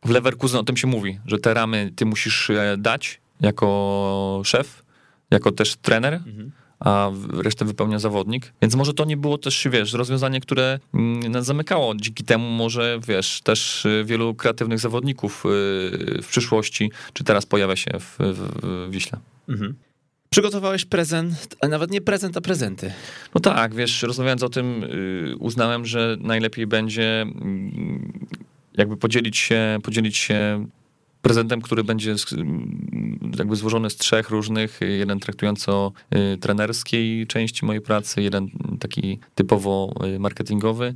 W Leverkusen o tym się mówi, że te ramy ty musisz e, dać jako szef, jako też trener. Mhm a resztę wypełnia zawodnik. Więc może to nie było też, wiesz, rozwiązanie, które mm, nas zamykało. Dzięki temu może, wiesz, też y, wielu kreatywnych zawodników y, w przyszłości, czy teraz pojawia się w, w Wiśle. Mhm.
Przygotowałeś prezent, a nawet nie prezent, a prezenty.
No tak, wiesz, rozmawiając o tym, y, uznałem, że najlepiej będzie mm, jakby podzielić się, podzielić się prezentem, który będzie jakby złożony z trzech różnych, jeden traktujący o y, trenerskiej części mojej pracy, jeden taki typowo y, marketingowy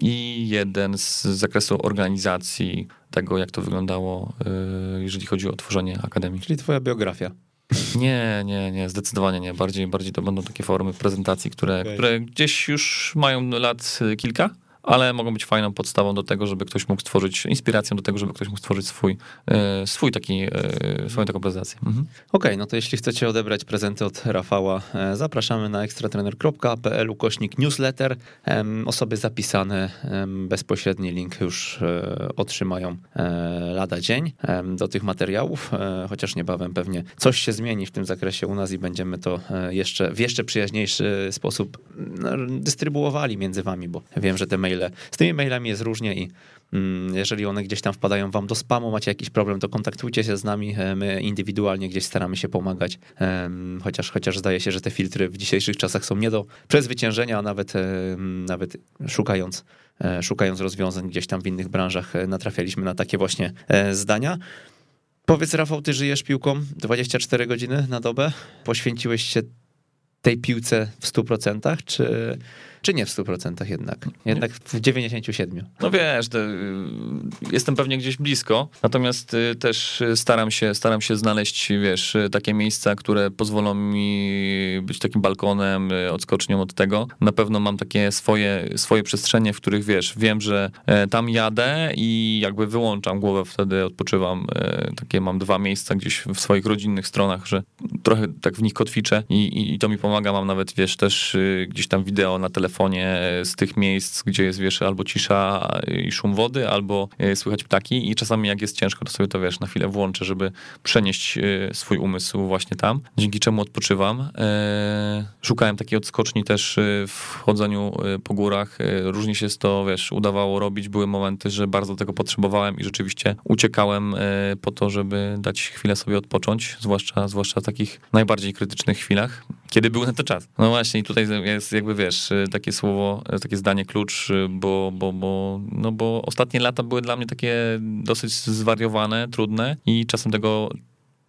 i jeden z zakresu organizacji tego, jak to wyglądało, y, jeżeli chodzi o tworzenie akademii.
Czyli twoja biografia.
Nie, nie, nie, zdecydowanie nie. Bardziej, bardziej to będą takie formy prezentacji, które, okay. które gdzieś już mają lat kilka ale mogą być fajną podstawą do tego, żeby ktoś mógł stworzyć, inspiracją do tego, żeby ktoś mógł stworzyć swój, e, swój taki, e, swoją taką prezentację. Mhm.
Okej, okay, no to jeśli chcecie odebrać prezenty od Rafała, e, zapraszamy na ekstratrener.pl ukośnik newsletter. Osoby zapisane, bezpośredni link już otrzymają lada dzień do tych materiałów, chociaż niebawem pewnie coś się zmieni w tym zakresie u nas i będziemy to jeszcze w jeszcze przyjaźniejszy sposób no, dystrybuowali między wami, bo wiem, że te maile maile. Z tymi mailami jest różnie i mm, jeżeli one gdzieś tam wpadają wam do spamu, macie jakiś problem, to kontaktujcie się z nami. E, my indywidualnie gdzieś staramy się pomagać, chociaż, chociaż zdaje się, że te filtry w dzisiejszych czasach są nie do przezwyciężenia, a nawet, nawet szukając, e, szukając rozwiązań gdzieś tam w innych branżach e, natrafialiśmy na takie właśnie zdania. Powiedz Rafał, ty żyjesz piłką 24 godziny na dobę? Poświęciłeś się tej piłce w 100%, czy czy nie w 100% jednak? Jednak w 97%.
No wiesz, to, y, jestem pewnie gdzieś blisko, natomiast y, też staram się, staram się znaleźć, wiesz, takie miejsca, które pozwolą mi być takim balkonem, y, odskocznią od tego. Na pewno mam takie swoje, swoje przestrzenie, w których, wiesz, wiem, że e, tam jadę i jakby wyłączam głowę, wtedy odpoczywam. E, takie mam dwa miejsca gdzieś w swoich rodzinnych stronach, że trochę tak w nich kotwiczę i, i, i to mi pomaga. Mam nawet, wiesz, też gdzieś tam wideo na telefonie, telefonie z tych miejsc, gdzie jest, wiesz, albo cisza i szum wody, albo e, słychać ptaki i czasami jak jest ciężko, to sobie to, wiesz, na chwilę włączę, żeby przenieść e, swój umysł właśnie tam, dzięki czemu odpoczywam. E, szukałem takiej odskoczni też w chodzeniu po górach. Różnie się to, wiesz, udawało robić. Były momenty, że bardzo tego potrzebowałem i rzeczywiście uciekałem po to, żeby dać chwilę sobie odpocząć, zwłaszcza, zwłaszcza w takich najbardziej krytycznych chwilach, kiedy był na to czas. No właśnie i tutaj jest jakby, wiesz, takie takie słowo, takie zdanie klucz, bo, bo, bo, no bo ostatnie lata były dla mnie takie dosyć zwariowane, trudne i czasem tego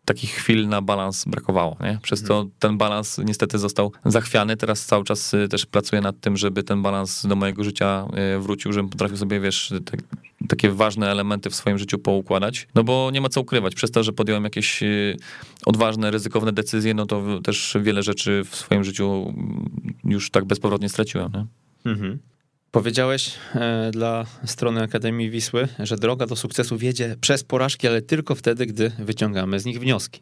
takich chwil na balans brakowało, nie? Przez to mhm. ten balans niestety został zachwiany. Teraz cały czas y, też pracuję nad tym, żeby ten balans do mojego życia y, wrócił, żebym potrafił sobie, wiesz, te, takie ważne elementy w swoim życiu poukładać. No bo nie ma co ukrywać. Przez to, że podjąłem jakieś y, odważne, ryzykowne decyzje, no to też wiele rzeczy w swoim życiu mm, już tak bezpowrotnie straciłem, nie? Mhm.
Powiedziałeś e, dla strony Akademii Wisły, że droga do sukcesu wiedzie przez porażki, ale tylko wtedy, gdy wyciągamy z nich wnioski.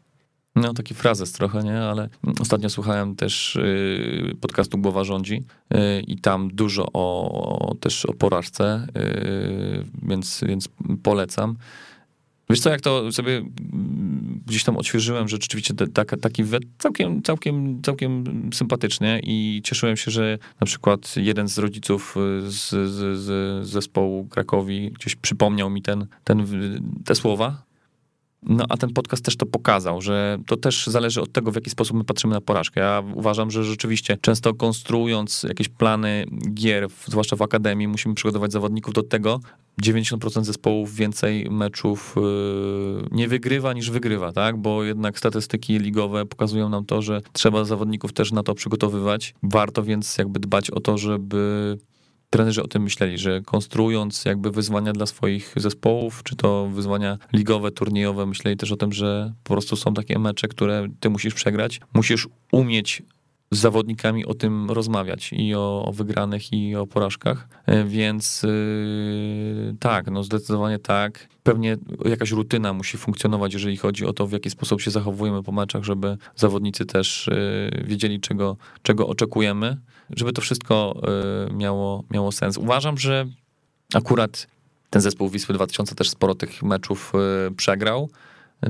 No, taki frazes trochę, nie? Ale ostatnio słuchałem też y, podcastu Głowa Rządzi y, i tam dużo o, też o porażce, y, więc, więc polecam. Wiesz co, jak to sobie gdzieś tam odświeżyłem, że rzeczywiście taki, taki całkiem, całkiem, całkiem sympatycznie i cieszyłem się, że na przykład jeden z rodziców z, z, z zespołu Krakowi gdzieś przypomniał mi ten, ten, te słowa, no a ten podcast też to pokazał, że to też zależy od tego, w jaki sposób my patrzymy na porażkę. Ja uważam, że rzeczywiście często konstruując jakieś plany gier, zwłaszcza w akademii, musimy przygotować zawodników do tego. 90% zespołów więcej meczów yy, nie wygrywa niż wygrywa, tak? Bo jednak statystyki ligowe pokazują nam to, że trzeba zawodników też na to przygotowywać. Warto więc jakby dbać o to, żeby trenerzy o tym myśleli, że konstruując jakby wyzwania dla swoich zespołów, czy to wyzwania ligowe, turniejowe, myśleli też o tym, że po prostu są takie mecze, które ty musisz przegrać. Musisz umieć z zawodnikami o tym rozmawiać i o, o wygranych i o porażkach, e, więc yy, tak, no zdecydowanie tak. Pewnie jakaś rutyna musi funkcjonować, jeżeli chodzi o to, w jaki sposób się zachowujemy po meczach, żeby zawodnicy też yy, wiedzieli, czego, czego oczekujemy żeby to wszystko y, miało, miało sens. Uważam, że akurat ten zespół Wisły 2000 też sporo tych meczów y, przegrał,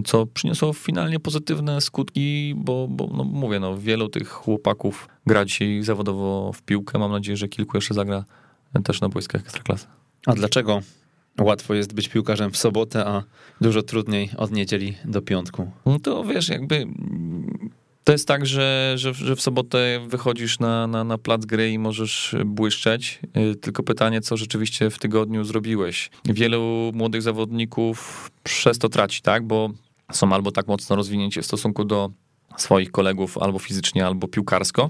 co przyniosło finalnie pozytywne skutki, bo, bo no mówię, no, wielu tych chłopaków gra dzisiaj zawodowo w piłkę. Mam nadzieję, że kilku jeszcze zagra też na boiskach Ekstraklasy.
A dlaczego łatwo jest być piłkarzem w sobotę, a dużo trudniej od niedzieli do piątku?
No to wiesz, jakby to jest tak, że, że, że w sobotę wychodzisz na, na, na plac gry i możesz błyszczeć, y, tylko pytanie, co rzeczywiście w tygodniu zrobiłeś. Wielu młodych zawodników przez to traci, tak, bo są albo tak mocno rozwinięci w stosunku do swoich kolegów, albo fizycznie, albo piłkarsko,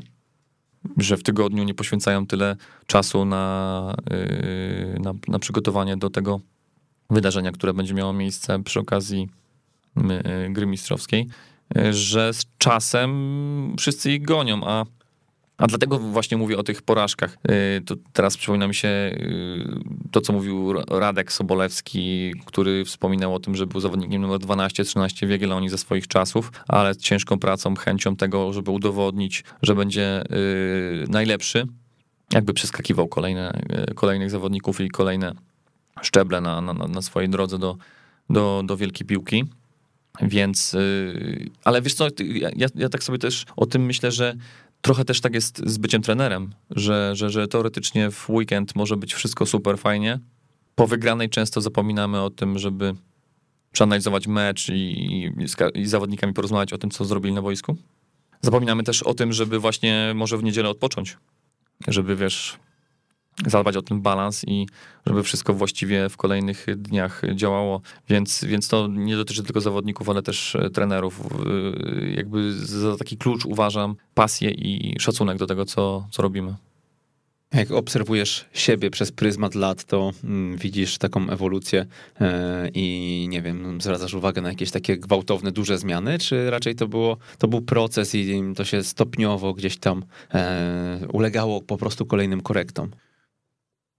że w tygodniu nie poświęcają tyle czasu na, y, na, na przygotowanie do tego wydarzenia, które będzie miało miejsce przy okazji y, gry mistrzowskiej że z czasem wszyscy ich gonią, a a dlatego właśnie mówię o tych porażkach. Y, to teraz przypomina mi się y, to, co mówił Radek Sobolewski, który wspominał o tym, że był zawodnikiem numer 12-13 w Jagiellonii ze swoich czasów, ale z ciężką pracą, chęcią tego, żeby udowodnić, że będzie y, najlepszy, jakby przeskakiwał kolejne, kolejnych zawodników i kolejne szczeble na, na, na swojej drodze do, do, do wielkiej piłki. Więc, y, ale wiesz co, ja, ja tak sobie też o tym myślę, że trochę też tak jest z byciem trenerem, że, że, że teoretycznie w weekend może być wszystko super fajnie. Po wygranej często zapominamy o tym, żeby przeanalizować mecz i, i, z zawodnikami porozmawiać o tym, co zrobili na boisku. Zapominamy też o tym, żeby właśnie może w niedzielę odpocząć. Żeby, wiesz, zadbać o ten balans i żeby wszystko właściwie w kolejnych dniach działało. Więc, więc to nie dotyczy tylko zawodników, ale też e, trenerów. E, jakby za taki klucz uważam pasję i szacunek do tego, co, co robimy.
Jak obserwujesz siebie przez pryzmat lat, to mm, widzisz taką ewolucję e, i nie wiem, zwracasz uwagę na jakieś takie gwałtowne, duże zmiany, czy raczej to, było, to był proces i to się stopniowo gdzieś tam ulegało po prostu kolejnym korektom?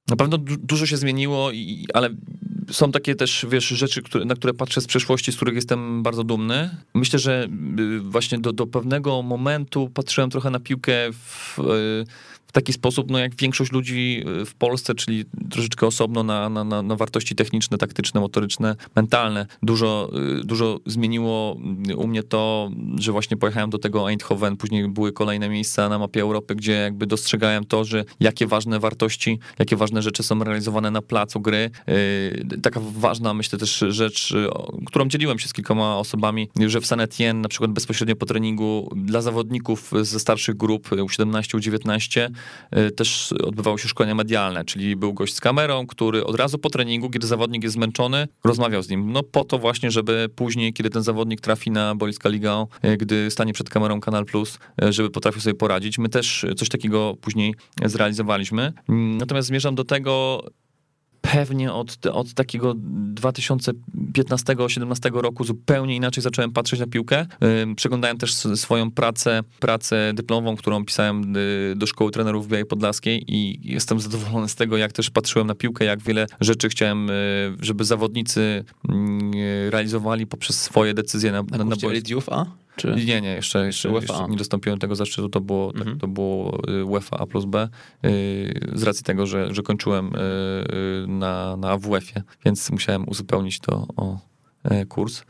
Na pewno du dużo się zmieniło, i, ale są takie też, wiesz, rzeczy, które, na które patrzę z przeszłości, z których jestem bardzo dumny. Myślę, że y, właśnie do, do pewnego momentu patrzyłem trochę na piłkę w, y, w taki sposób, no jak większość ludzi y, w Polsce, czyli troszeczkę osobno na, na, na wartości techniczne, taktyczne, motoryczne, mentalne. Dużo, y, dużo zmieniło u mnie to, że właśnie pojechałem do tego Eindhoven, później były kolejne miejsca na mapie Europy, gdzie jakby dostrzegałem to, że jakie ważne wartości, jakie ważne rzeczy są realizowane na placu gry. Y, taka ważna, myślę też rzecz, którą dzieliłem się z kilkoma osobami, że w San Etienne, na przykład bezpośrednio po treningu dla zawodników ze starszych grup U17, U19, Y, też odbywało się szkolenia medialne, czyli był gość z kamerą, który od razu po treningu, kiedy zawodnik jest zmęczony, rozmawiał z nim. No po to właśnie, żeby później, kiedy ten zawodnik trafi na boiska Ligę, y, gdy stanie przed kamerą Kanal Plus, y, żeby potrafił sobie poradzić. My też coś takiego później zrealizowaliśmy. Natomiast zmierzam do tego, pewnie od, od takiego 2015-17 roku zupełnie inaczej zacząłem patrzeć na piłkę. Przeglądałem też swoją pracę, pracę dyplomową, którą pisałem y, do szkoły trenerów w Białej Podlaskiej i jestem zadowolony z tego, jak też patrzyłem na piłkę, jak wiele rzeczy chciałem, y, żeby zawodnicy mm, realizowali poprzez swoje decyzje na,
na, na,
A? Czy... Nie, nie, jeszcze, jeszcze, jeszcze, nie dostąpiłem tego zaszczytu, to było, tak, mhm. tak, to było y, UEFA A plus B, y, z racji tego, że, że kończyłem y, na, na AWF-ie, więc musiałem uzupełnić to o e, kurs.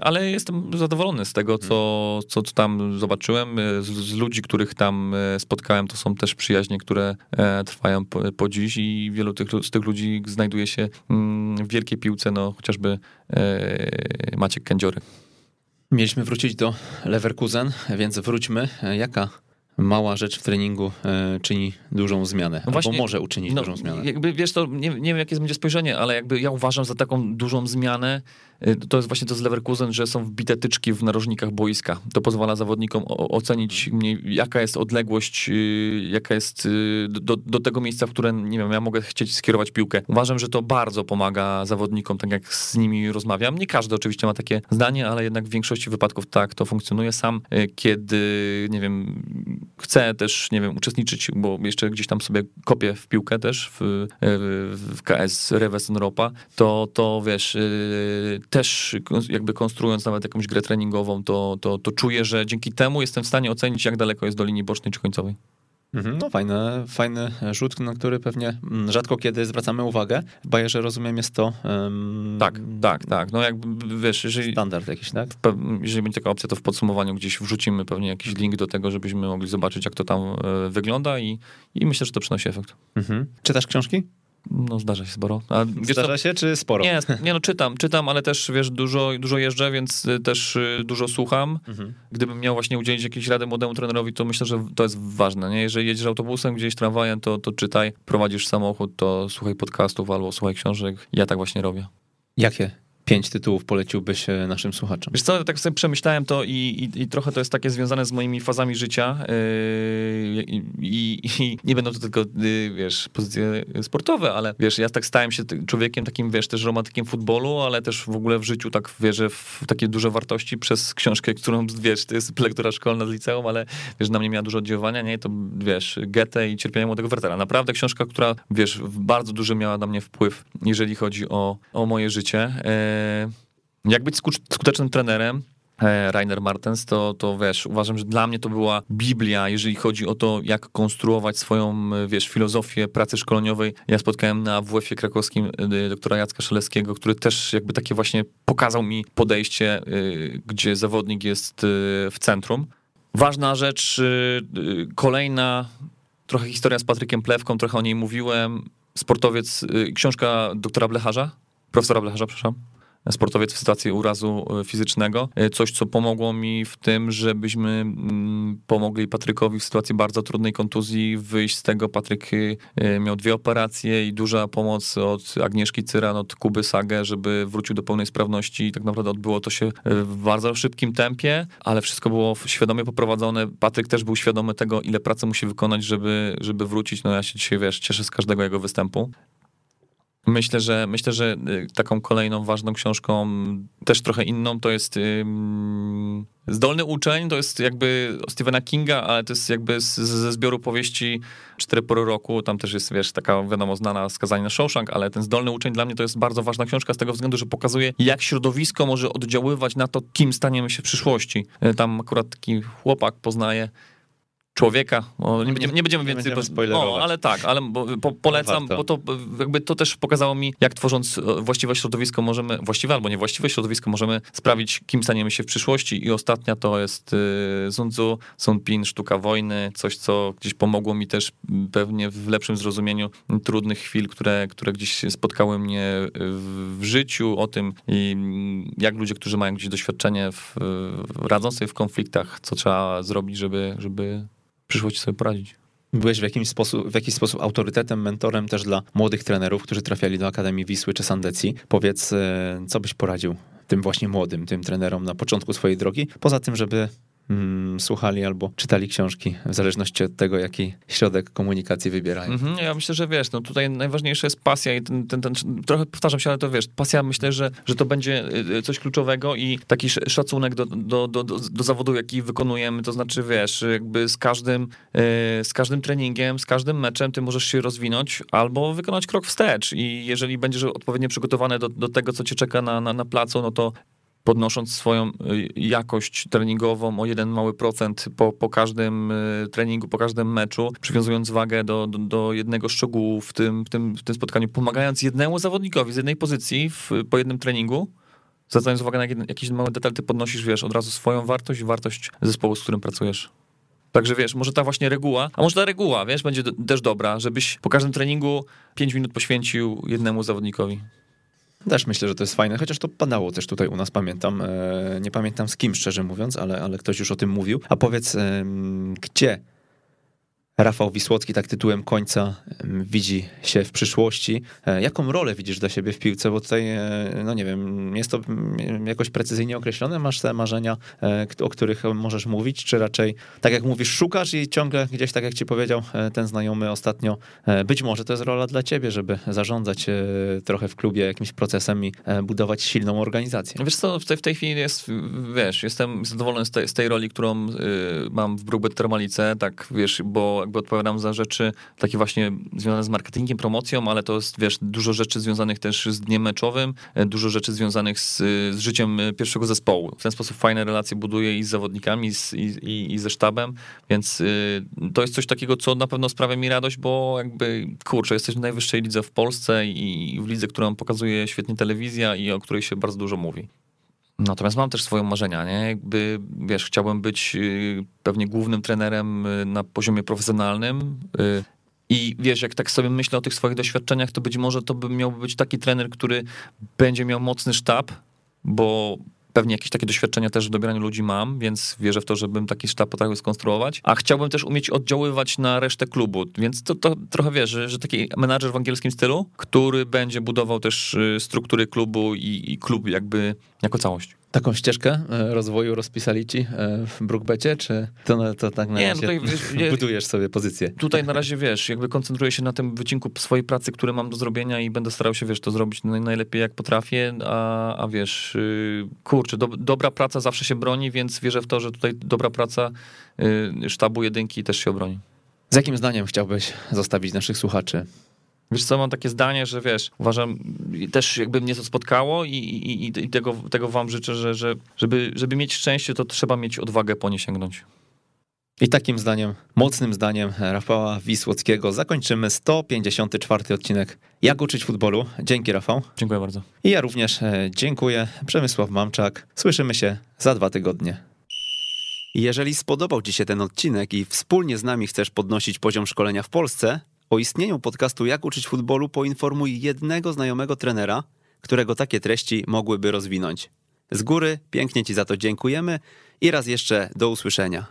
Ale jestem zadowolony z tego, co, co, co tam zobaczyłem. Z, z, ludzi, których tam e, spotkałem, to są też przyjaźnie, które e, trwają po, po dziś i wielu tych, z tych ludzi znajduje się mm, w wielkiej piłce, no chociażby Maciek Kędziory.
Mieliśmy wrócić do Leverkusen, więc wróćmy. Jaka mała rzecz w treningu e, czyni dużą zmianę, no właśnie, albo może uczynić no, dużą zmianę?
Jakby wiesz, to nie, nie wiem, jakie będzie spojrzenie, ale jakby ja uważam za taką dużą zmianę to jest właśnie to z Leverkusen, że są wbite tyczki w narożnikach boiska. To pozwala zawodnikom ocenić jaka jest odległość, y, jaka jest y, do, do tego miejsca, w które, nie wiem, ja mogę chcieć skierować piłkę. Uważam, że to bardzo pomaga zawodnikom, tak jak z nimi rozmawiam. Nie każdy oczywiście ma takie zdanie, ale jednak w większości wypadków tak to funkcjonuje. Sam, kiedy, nie wiem, chcę też, nie wiem, uczestniczyć, bo jeszcze gdzieś tam sobie kopię w piłkę też w, w KS Reves Europa, to, to wiesz, też jakby konstruując nawet jakąś grę treningową, to, to, to czuję, że dzięki temu jestem w stanie ocenić, jak daleko jest do linii bocznej czy końcowej.
Mhm, no fajny, fajny rzut, na który pewnie mm, rzadko kiedy zwracamy uwagę. W Bayerze rozumiem jest to... Um,
tak, tak, tak. No jakby wiesz, jeżeli...
Standard jakiś, tak?
Jeżeli będzie taka opcja, to w podsumowaniu gdzieś wrzucimy pewnie jakiś link do tego, żebyśmy mogli zobaczyć, jak to tam e, wygląda i, i myślę, że to przynosi efekt.
Mhm. Czytasz książki?
No zdarza się sporo.
A, zdarza się czy sporo?
Nie, nie, no czytam, czytam, ale też wiesz, dużo, dużo jeżdżę, więc y, też y, dużo słucham. Mhm. Gdybym miał właśnie udzielić jakiejś rady młodemu trenerowi, to myślę, że to jest ważne. Nie? Jeżeli jedziesz autobusem, gdzieś tramwajem, to, to czytaj. Prowadzisz samochód, to słuchaj podcastów albo słuchaj książek. Ja tak właśnie robię.
Jakie pięć tytułów poleciłbyś naszym słuchaczom?
Wiesz co, tak sobie przemyślałem to i, i, i trochę to jest takie związane z moimi fazami życia yy, i, i, nie będą to tylko, yy, wiesz, pozycje sportowe, ale wiesz, ja tak stałem się człowiekiem takim, wiesz, też romantykiem futbolu, ale też w ogóle w życiu tak wierzę w takie duże wartości przez książkę, którą, wiesz, to jest lektura szkolna z liceum, ale wiesz, na mnie miała dużo oddziaływania, nie? To, wiesz, Goethe i Cierpienie Młodego Wertera. Naprawdę książka, która, wiesz, bardzo duży miała na mnie wpływ, jeżeli chodzi o, o moje życie. E, jak być skutecznym trenerem, e, Rainer Martens, to, to wiesz, uważam, że dla mnie to była Biblia, jeżeli chodzi o to, jak konstruować swoją, wiesz, filozofię pracy szkoleniowej. Ja spotkałem na WF-ie krakowskim e, doktora Jacka Szelewskiego, który też jakby takie właśnie pokazał mi podejście, gdzie zawodnik jest w centrum. Ważna rzecz, kolejna, trochę historia z Patrykiem Plewką, trochę o niej mówiłem. Sportowiec, książka doktora Blecharza, profesora Blecharza, przepraszam sportowiec w sytuacji urazu e, fizycznego. E, coś, co pomogło mi w tym, żebyśmy mm, pomogli Patrykowi w sytuacji bardzo trudnej kontuzji wyjść z tego. Patryk e, miał dwie operacje i duża pomoc od Agnieszki Cyran, od Kuby Sagę, żeby wrócił do pełnej sprawności i tak naprawdę odbyło to się w bardzo szybkim tempie, ale wszystko było świadomie poprowadzone. Patryk też był świadomy tego, ile pracy musi wykonać, żeby, żeby wrócić. No ja się dzisiaj, wiesz, cieszę z każdego jego występu. Myślę, że myślę, że y, taką kolejną ważną książką, też trochę inną, to jest Zdolny uczeń, to jest jakby Stephena Kinga, ale to jest jakby z, ze zbioru powieści Cztery pory roku, tam też jest, wiesz, taka wiadomo znana skazanie na Shawshank, ale ten Zdolny uczeń dla mnie to jest bardzo ważna książka z tego względu, że pokazuje, jak środowisko może oddziaływać na to, kim staniemy się w przyszłości. Y, tam akurat taki chłopak poznaje człowieka. O, nie, będziemy, nie będziemy więcej
będziemy spoilerować.
O, ale tak, ale po, polecam, bo to jakby to też pokazało mi, jak tworząc e, właściwe środowisko możemy, właściwe albo niewłaściwe środowisko możemy sprawić, kim staniemy się w przyszłości. I ostatnia to jest y, Sun Pin, Sztuka Wojny, coś, co gdzieś pomogło mi też pewnie w lepszym zrozumieniu trudnych chwil, które, które gdzieś spotkały mnie w, w życiu, o tym, i jak ludzie, którzy mają gdzieś doświadczenie, w, radzą sobie w konfliktach, co trzeba zrobić, żeby, żeby przyszłości sobie poradzić.
Byłeś w, jakimś sposób, w jakiś sposób autorytetem, mentorem też dla młodych trenerów, którzy trafiali do Akademii Wisły czy Sandecji. Powiedz, e, co byś poradził tym właśnie młodym, tym trenerom na początku swojej drogi, poza tym, żeby mm, słuchali albo czytali książki, w zależności od tego, jaki środek komunikacji wybierają. Mhm,
ja myślę, że wiesz, no tutaj najważniejsza jest pasja i ten, ten, ten, trochę powtarzam się, ale to wiesz, pasja myślę, że, że to będzie y, y, coś kluczowego i taki szacunek do, do, do, do, do zawodu, jaki wykonujemy, to znaczy wiesz, jakby z każdym, y, z każdym treningiem, z każdym meczem ty możesz się rozwinąć albo wykonać krok wstecz i jeżeli będziesz odpowiednio przygotowany do, do tego, co cię czeka na, na, na placu, no to podnosząc swoją y, jakość treningową o jeden mały procent po, po każdym y, treningu, po każdym meczu, przywiązując wagę do, do, do jednego szczegółu w tym, w, tym, w tym spotkaniu, pomagając jednemu zawodnikowi z jednej pozycji w, po jednym treningu, zwracając uwagę na jakiś mały detal, ty podnosisz, wiesz, od razu swoją wartość i wartość zespołu, z którym pracujesz. Także wiesz, może ta właśnie reguła, a może ta reguła, wiesz, będzie też dobra, żebyś po każdym treningu 5 minut poświęcił jednemu zawodnikowi.
Też myślę, że to jest fajne, chociaż to padało też tutaj u nas, pamiętam. E, nie pamiętam z kim, szczerze mówiąc, ale, ale ktoś już o tym mówił. A powiedz, gdzie Rafał Wisłocki tak tytułem końca widzi się w przyszłości. E, jaką rolę widzisz dla siebie w piłce? Bo tutaj, e, no nie wiem, jest to jakoś precyzyjnie określone? Masz te marzenia, e, o których możesz mówić? Czy raczej, tak jak mówisz, szukasz i ciągle gdzieś, tak jak ci powiedział ten znajomy ostatnio, być może to jest rola dla ciebie, żeby zarządzać trochę w klubie jakimś procesem i budować silną organizację.
Wiesz co, w tej, w tej chwili jest, wiesz, jestem zadowolony z tej, z tej roli, którą mam w Brookbet Termalice, tak, wiesz, bo jakby odpowiadam za rzeczy takie właśnie związane z marketingiem, promocją, ale to jest, wiesz, dużo rzeczy związanych też z dniem meczowym, e, dużo rzeczy związanych z, z życiem e, pierwszego zespołu. W ten sposób fajne relacje buduję i z zawodnikami, i, z, i, i ze sztabem, więc to jest coś takiego, co na pewno sprawia mi radość, bo jakby, kurczę, jesteś w najwyższej lidze w Polsce i w lidze, którą pokazuje świetnie telewizja i o której się bardzo dużo mówi. Natomiast mam też swoje marzenia, nie? Jakby, wiesz, chciałbym być y, pewnie głównym trenerem y, na poziomie profesjonalnym. Y, I wiesz, jak tak sobie myślę o tych swoich doświadczeniach, to być może to by miałby być taki trener, który będzie miał mocny sztab, bo Pewnie jakieś takie doświadczenia też w dobieraniu ludzi mam, więc wierzę w to, żebym taki sztab potrafił skonstruować. A chciałbym też umieć oddziaływać na resztę klubu, więc to, to trochę wiesz, że, że taki menadżer w angielskim stylu, który będzie budował też y, struktury klubu i, i klub jakby jako całość.
Taką ścieżkę e, rozwoju rozpisali ci e, w Brookbecie, czy to, to tak na nie, razie tutaj, <laughs> budujesz sobie pozycję?
Tutaj na razie, wiesz, jakby koncentruję się na tym wycinku swojej pracy, który mam do zrobienia i będę starał się, wiesz, to zrobić najlepiej jak potrafię, a, a wiesz, yy, kurczę, do, dobra praca zawsze się broni, więc wierzę w to, że tutaj dobra praca yy, sztabu jedynki też się obroni.
Z jakim zdaniem chciałbyś zostawić naszych słuchaczy?
Wiesz co, mam takie zdanie, że wiesz, uważam, też jakby mnie to spotkało i, i, i tego, tego wam życzę, że, że żeby, żeby mieć szczęście, to trzeba mieć odwagę po nie sięgnąć.
I takim zdaniem, mocnym zdaniem Rafała Wisłockiego zakończymy 154 odcinek Jak uczyć futbolu. Dzięki Rafał.
Dziękuję bardzo.
I ja również e, dziękuję. Przemysław Mamczak. Słyszymy się za dwa tygodnie. Jeżeli spodobał Ci się ten odcinek i wspólnie z nami chcesz podnosić poziom szkolenia w Polsce, o istnieniu podcastu Jak uczyć futbolu poinformuj jednego znajomego trenera, którego takie treści mogłyby rozwinąć. Z góry pięknie Ci za to dziękujemy i raz jeszcze do usłyszenia.